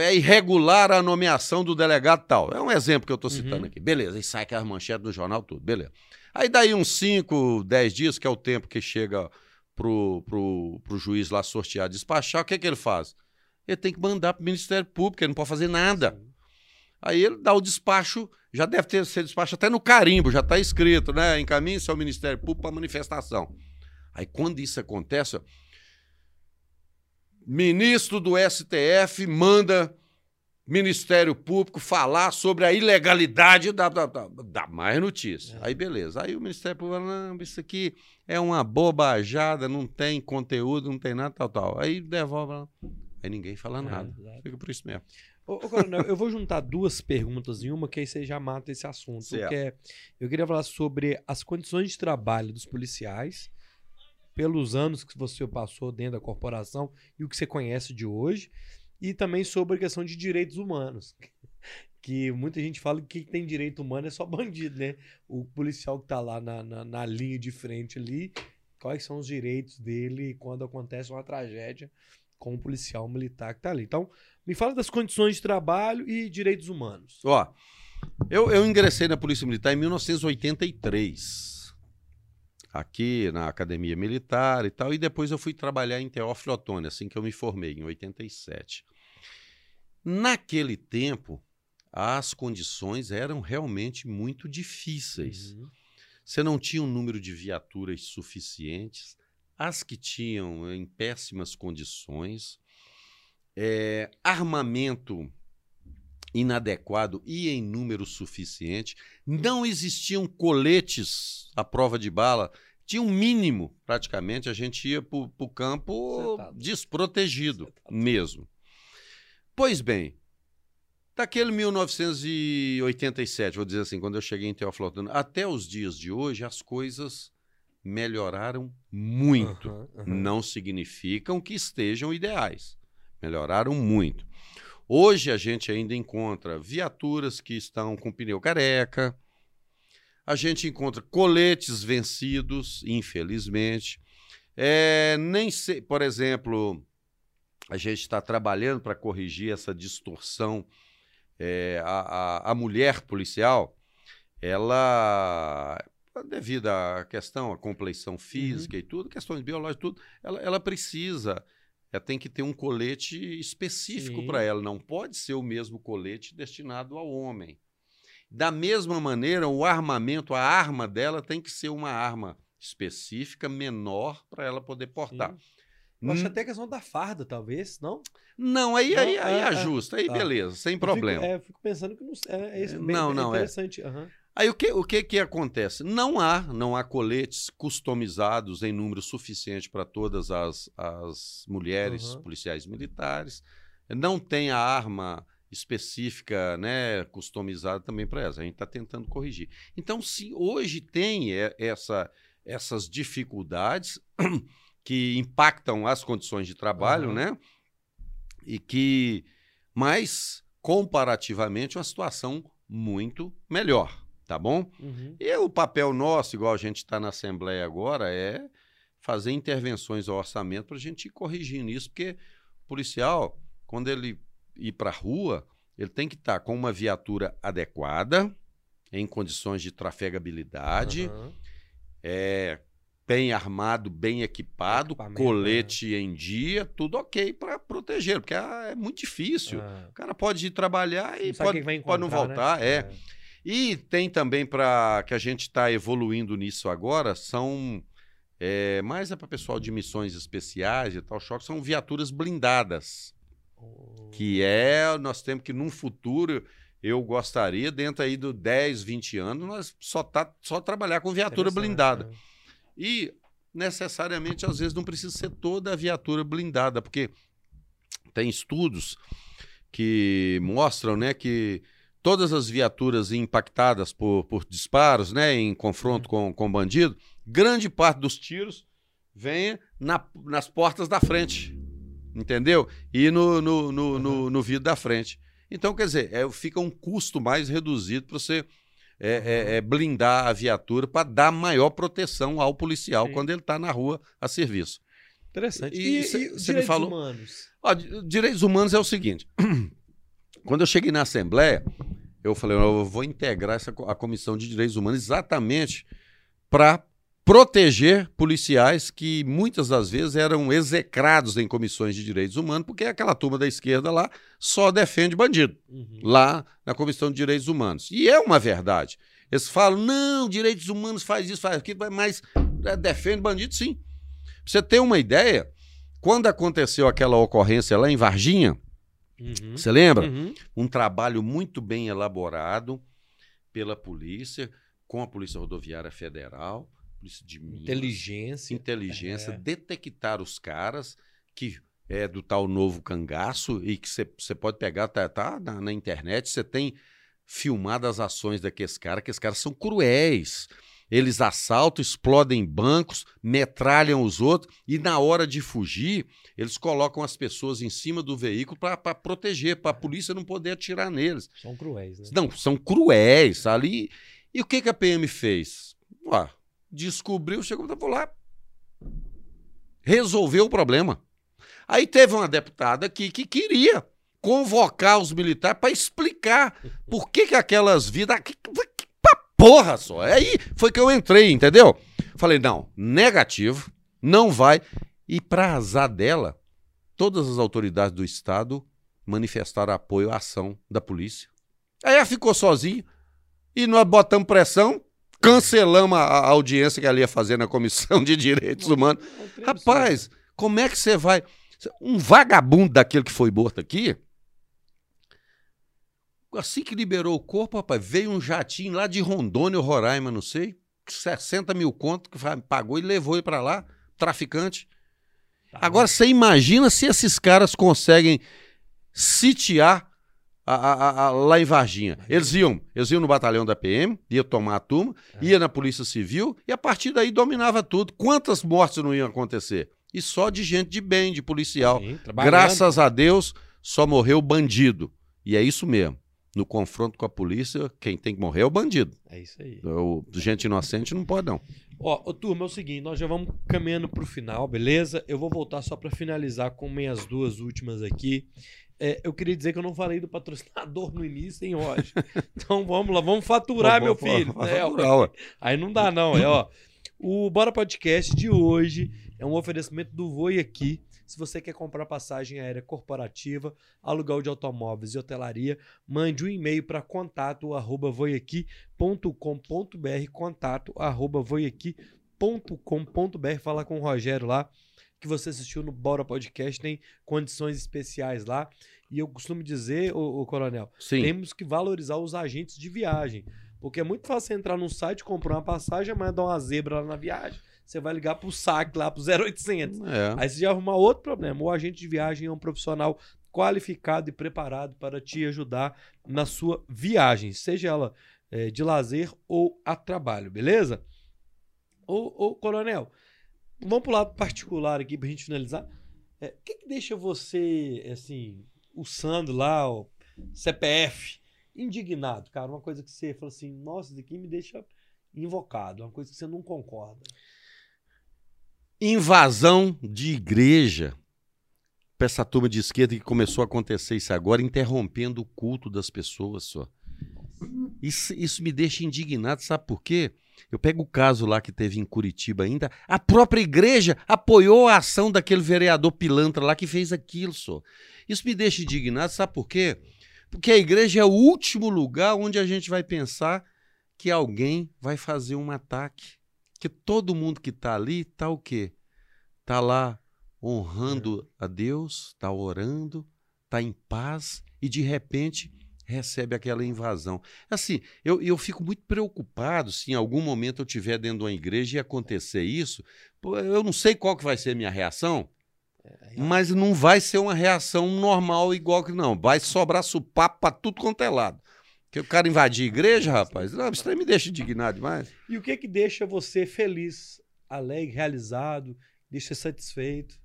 é irregular a nomeação do delegado tal. É um exemplo que eu estou citando Uhum. aqui. Beleza, aí sai aquelas manchetes do jornal, tudo, beleza. Aí daí uns 5, 10 dias, que é o tempo que chega pro, pro, pro juiz lá sortear, despachar, o que, que ele faz? Ele tem que mandar pro Ministério Público, ele não pode fazer nada. Aí ele dá o despacho, já deve ter sido despacho até no carimbo, já está escrito, né? Encaminhe-se ao Ministério Público para manifestação. Aí quando isso acontece, ministro do STF manda Ministério Público falar sobre a ilegalidade da, da, da, da mais notícia. É. Aí beleza. Aí o Ministério Público fala, não, isso aqui é uma bobajada, não tem conteúdo, não tem nada, tal, tal. Aí devolve. Aí ninguém fala É, nada. exato. Fica por isso mesmo. Ô, ô, Coronel, eu vou juntar duas perguntas em uma, que aí você já mata esse assunto. Que é, eu queria falar sobre as condições de trabalho dos policiais, pelos anos que você passou dentro da corporação e o que você conhece de hoje, e também sobre a questão de direitos humanos. Que muita gente fala que quem tem direito humano é só bandido, né? O policial que tá lá na, na, na linha de frente ali, quais são os direitos dele quando acontece uma tragédia com o policial militar que tá ali. Então, me fala das condições de trabalho e direitos humanos. Ó, eu, eu ingressei na Polícia Militar em 1983. Aqui na Academia Militar e tal. E depois eu fui trabalhar em Teófilo Otoni, assim que eu me formei, em 87. Naquele tempo, as condições eram realmente muito difíceis. Uhum. Você não tinha um número de viaturas suficientes, as que tinham em péssimas condições, é, armamento inadequado e em número suficiente, não existiam coletes à prova de bala, tinha um mínimo, praticamente, a gente ia para o campo desprotegido mesmo. Pois bem, daquele 1987, vou dizer assim, quando eu cheguei em Teófilo Otoni, até os dias de hoje, as coisas melhoraram muito. Aham, aham. Não significam que estejam ideais. Melhoraram muito. Hoje a gente ainda encontra viaturas que estão com pneu careca, a gente encontra coletes vencidos, infelizmente. É, nem sei, por exemplo, a gente está trabalhando para corrigir essa distorção. É, a, a, a mulher policial, ela, devido à questão, à compleição física e tudo, questões biológicas, tudo, ela, ela precisa, ela tem que ter um colete específico para ela. Não pode ser o mesmo colete destinado ao homem. Da mesma maneira, o armamento, a arma dela tem que ser uma arma específica, menor, para ela poder portar. Sim. Eu acho Hum, até a questão da farda, talvez, não? Não, aí, aí, Não, aí é, é. ajusta, aí Tá. beleza, sem Eu problema. Fico, é, eu fico pensando que não é, é isso. É, bem- não, bem não, é. interessante. aham. Aí o que, o que que acontece? Não há, não há coletes customizados em número suficiente para todas as, as mulheres Uhum. policiais militares. Não tem a arma específica, né, customizada também para essa. A gente está tentando corrigir. Então, se hoje tem essa, essas dificuldades que impactam as condições de trabalho, Uhum. né? E que, mas comparativamente, uma situação muito melhor, tá bom? Uhum. E o papel nosso, igual a gente está na Assembleia agora, é fazer intervenções ao orçamento para a gente ir corrigindo isso, porque o policial, quando ele ir para a rua, ele tem que estar com uma viatura adequada, em condições de trafegabilidade, Aham. é, bem armado, bem equipado, colete em dia, tudo ok para proteger, porque ah, é muito difícil. Ah, O cara pode ir trabalhar e não pode, pode não encontrar, voltar, né? é. E tem também para que a gente está evoluindo nisso agora, são é, mais é para pessoal de missões especiais e tal, choque, são viaturas blindadas, Oh. que é, nós temos que num futuro, eu gostaria, dentro aí do 10, 20 anos, nós só, tá, só trabalhar com viatura blindada. né? E necessariamente, às vezes, não precisa ser toda a viatura blindada, porque tem estudos que mostram né, que todas as viaturas impactadas por, por disparos, né, em confronto com, com bandido, grande parte dos tiros vem na- nas portas da frente, entendeu? E no, no, no, no- no vidro da frente. Então, quer dizer, é, fica um custo mais reduzido para você é, é, é, blindar a viatura para dar maior proteção ao policial Sim. quando ele está na rua a serviço. Interessante. E E, e cê me falou- humanos? Ó, di- direitos humanos é o seguinte: quando eu cheguei na Assembleia, eu falei, eu vou integrar essa, a Comissão de Direitos Humanos exatamente para proteger policiais que muitas das vezes eram execrados em comissões de direitos humanos, porque aquela turma da esquerda lá só defende bandido Uhum. lá na Comissão de Direitos Humanos. E é uma verdade. Eles falam, não, direitos humanos faz isso, faz aquilo, mas é, defende bandido sim. Pra você ter uma ideia, quando aconteceu aquela ocorrência lá em Varginha, Uhum. você lembra? Uhum. Um trabalho muito bem elaborado pela polícia, com a Polícia Rodoviária Federal, Polícia de Minas, Inteligência. inteligência, É. detectar os caras que é, do tal novo cangaço e que você pode pegar, tá, tá na, na internet, você tem filmado as ações daqueles caras, que esses caras são cruéis. Eles assaltam, explodem bancos, metralham os outros e na hora de fugir, eles colocam as pessoas em cima do veículo para proteger, para a polícia não poder atirar neles. São cruéis, né? Não, são cruéis ali. E o que, que a PM fez? Ué, descobriu, chegou, vou lá, resolveu o problema. Aí teve uma deputada aqui que queria convocar os militares para explicar por que, que aquelas vidas. Porra só. Aí foi que eu entrei, entendeu? Falei, não, negativo, não vai. E para azar dela, todas as autoridades do Estado manifestaram apoio à ação da polícia. Aí ela ficou sozinha e nós botamos pressão, cancelamos a, a audiência que ela ia fazer na Comissão de Direitos Humanos. Rapaz, como é que você vai. Um vagabundo daquele que foi morto aqui. Assim que liberou o corpo, rapaz, veio um jatinho lá de Rondônia ou Roraima, não sei, 60 mil conto que pagou e levou ele para lá, traficante. Tá Agora, você imagina se esses caras conseguem sitiar a, a, a, lá em Varginha. Eles iam, eles iam no batalhão da PM, ia tomar a turma, é. ia na Polícia Civil e a partir daí dominava tudo. Quantas mortes não iam acontecer? E só de gente de bem, de policial. Sim, Graças a Deus, só morreu bandido. E é isso mesmo. No confronto com a polícia, quem tem que morrer é o bandido. É isso aí. O, gente inocente não pode, não. Ó, ô, turma, é o seguinte, nós já vamos caminhando para o final, beleza? Eu vou voltar só para finalizar com minhas duas últimas aqui. É, eu queria dizer que eu não falei do patrocinador no início, hein, Roger? Então vamos lá, vamos faturar, meu filho. É, faturar, aí não dá, não. É, ó. O Bora Podcast de hoje é um oferecimento do Voi aqui. Se você quer comprar passagem aérea corporativa, aluguel de automóveis e hotelaria, mande um e-mail para contato arroba voiaqui.com.br contato arroba voiaqui.com.br Fala com o Rogério lá que você assistiu no Bora Podcast, tem condições especiais lá. E eu costumo dizer, o, Coronel, Sim. temos que valorizar os agentes de viagem. Porque é muito fácil entrar num site, comprar uma passagem, amanhã dar uma zebra lá na viagem. Você vai ligar pro saque lá, pro 0800. É. Aí você já arruma outro problema. O agente de viagem é um profissional qualificado e preparado para te ajudar na sua viagem, seja ela é, de lazer ou a trabalho, beleza? Ô, ô Coronel, Vamos pro lado particular aqui pra gente finalizar. É, o que, que deixa você, assim, o Sandro lá, o CPF, indignado, cara? Uma coisa que você fala assim, nossa, isso aqui me deixa invocado, uma coisa que você não concorda. Invasão de igreja para essa turma de esquerda que começou a acontecer isso agora, interrompendo o culto das pessoas só. Isso, isso me deixa indignado, sabe por quê? Eu pego o caso lá que teve em Curitiba ainda, a própria igreja apoiou a ação daquele vereador pilantra lá que fez aquilo, só. Isso me deixa indignado, sabe por quê? Porque a igreja é o último lugar onde a gente vai pensar que alguém vai fazer um ataque. Que todo mundo que está ali está o quê? Está lá honrando a Deus, está orando, está em paz e de repente recebe aquela invasão. Assim, eu, eu fico muito preocupado se em algum momento eu estiver dentro de uma igreja e acontecer isso. Eu não sei qual que vai ser a minha reação, é, mas não vai ser uma reação normal igual que não. Vai sobrar supapo para tudo quanto é lado. Que o cara invadir a igreja, rapaz, não, isso me deixa indignado demais. E o que que deixa você feliz, alegre, realizado, deixa satisfeito?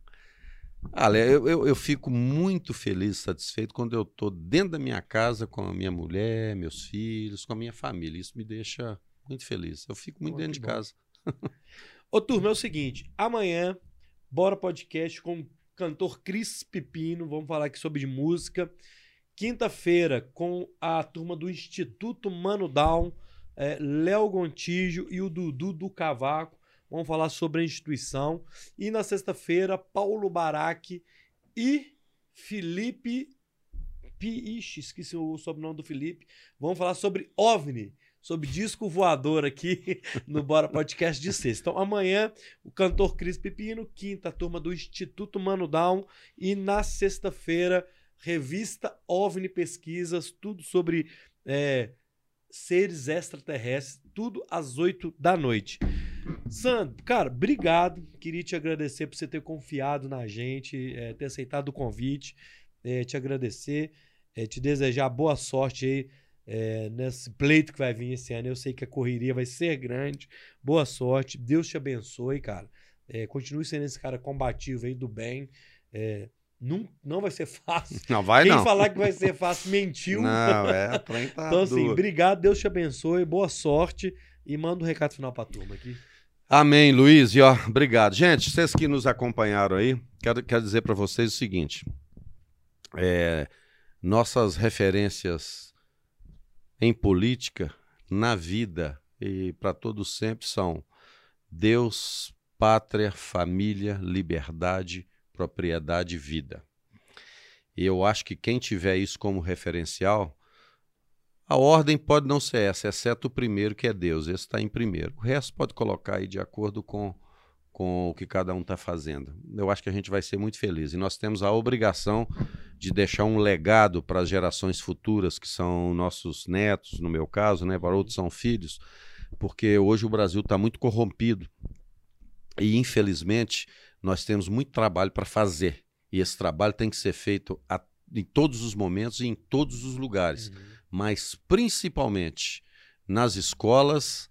Olha, eu, eu, eu, fico muito feliz satisfeito quando eu estou dentro da minha casa com a minha mulher, meus filhos, com a minha família. Isso me deixa muito feliz. Eu fico muito dentro de bom. casa. Ô, turma, é o seguinte: amanhã, bora podcast com o cantor Cris Pepino. Vamos falar aqui sobre música. Quinta-feira, com a turma do Instituto Mano Down, é, Léo Gontijo e o Dudu do Cavaco. Vamos falar sobre a instituição. E na sexta-feira, Paulo Baraque e Felipe. Ixi, esqueci o sobrenome do Felipe. Vamos falar sobre OVNI, sobre disco voador aqui no Bora Podcast de sexta. Então, amanhã, o cantor Cris Pepino, quinta turma do Instituto Mano Down. E na sexta-feira, revista OVNI Pesquisas, tudo sobre é, seres extraterrestres, tudo às oito da noite. Sandro, cara, obrigado. Queria te agradecer por você ter confiado na gente, é, ter aceitado o convite. É, te agradecer, é, te desejar boa sorte aí é, nesse pleito que vai vir esse ano. Eu sei que a correria vai ser grande. Boa sorte. Deus te abençoe, cara. É, continue sendo esse cara combativo aí do bem. É, não, não vai ser fácil. Não vai Quem não. falar que vai ser fácil mentiu. Não, é, a tá Então, assim, obrigado, Deus te abençoe, boa sorte e manda um recado final pra turma aqui. Amém, Luiz. E ó, obrigado. Gente, vocês que nos acompanharam aí, quero, quero dizer para vocês o seguinte: é, nossas referências em política, na vida e para todos sempre são Deus, pátria, família, liberdade, propriedade vida. E eu acho que quem tiver isso como referencial, a ordem pode não ser essa, exceto o primeiro, que é Deus. Esse está em primeiro. O resto pode colocar aí de acordo com, com o que cada um está fazendo. Eu acho que a gente vai ser muito feliz. E nós temos a obrigação de deixar um legado para as gerações futuras, que são nossos netos, no meu caso, né? para outros são filhos, porque hoje o Brasil está muito corrompido. E, infelizmente, nós temos muito trabalho para fazer. E esse trabalho tem que ser feito a, em todos os momentos e em todos os lugares mas principalmente nas escolas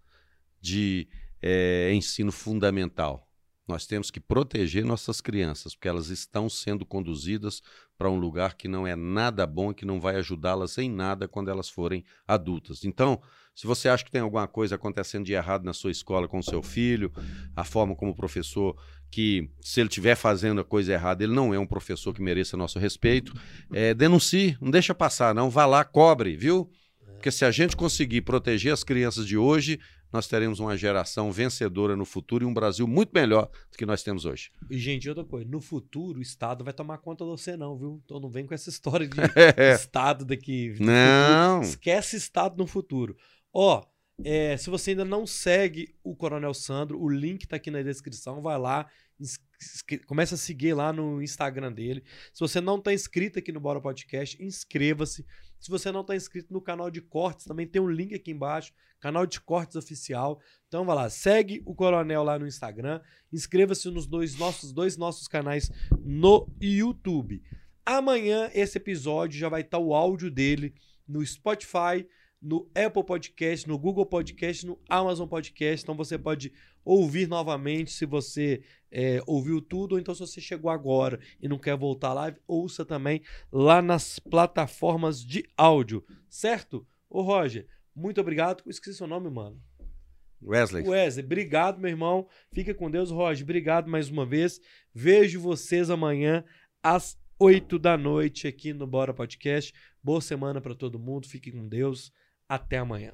de eh, ensino fundamental. Nós temos que proteger nossas crianças, porque elas estão sendo conduzidas para um lugar que não é nada bom e que não vai ajudá-las em nada quando elas forem adultas. Então, se você acha que tem alguma coisa acontecendo de errado na sua escola com o seu filho, a forma como o professor que, se ele estiver fazendo a coisa errada, ele não é um professor que mereça nosso respeito, é, denuncie, não deixa passar, não. Vá lá, cobre, viu? Porque se a gente conseguir proteger as crianças de hoje, nós teremos uma geração vencedora no futuro e um Brasil muito melhor do que nós temos hoje. E, gente, outra coisa, no futuro o Estado vai tomar conta de você, não, viu? Então não vem com essa história de Estado daqui. Não. futuro. Esquece Estado no futuro. Ó, é, se você ainda não segue o Coronel Sandro, o link tá aqui na descrição, vai lá, começa a seguir lá no Instagram dele. Se você não tá inscrito aqui no Bora Podcast, inscreva-se. Se você não tá inscrito no canal de cortes, também tem um link aqui embaixo, canal de cortes oficial. Então vai lá, segue o Coronel lá no Instagram, inscreva-se nos dois nossos dois nossos canais no YouTube. Amanhã esse episódio já vai estar o áudio dele no Spotify, no Apple Podcast, no Google Podcast, no Amazon Podcast. Então você pode ouvir novamente se você é, ouviu tudo, ou então se você chegou agora e não quer voltar lá, ouça também lá nas plataformas de áudio, certo? Ô Roger, muito obrigado. Esqueci seu nome, mano. Wesley. Wesley, obrigado, meu irmão. Fica com Deus, Roger. Obrigado mais uma vez. Vejo vocês amanhã às 8 da noite aqui no Bora Podcast. Boa semana para todo mundo. Fique com Deus. Até amanhã.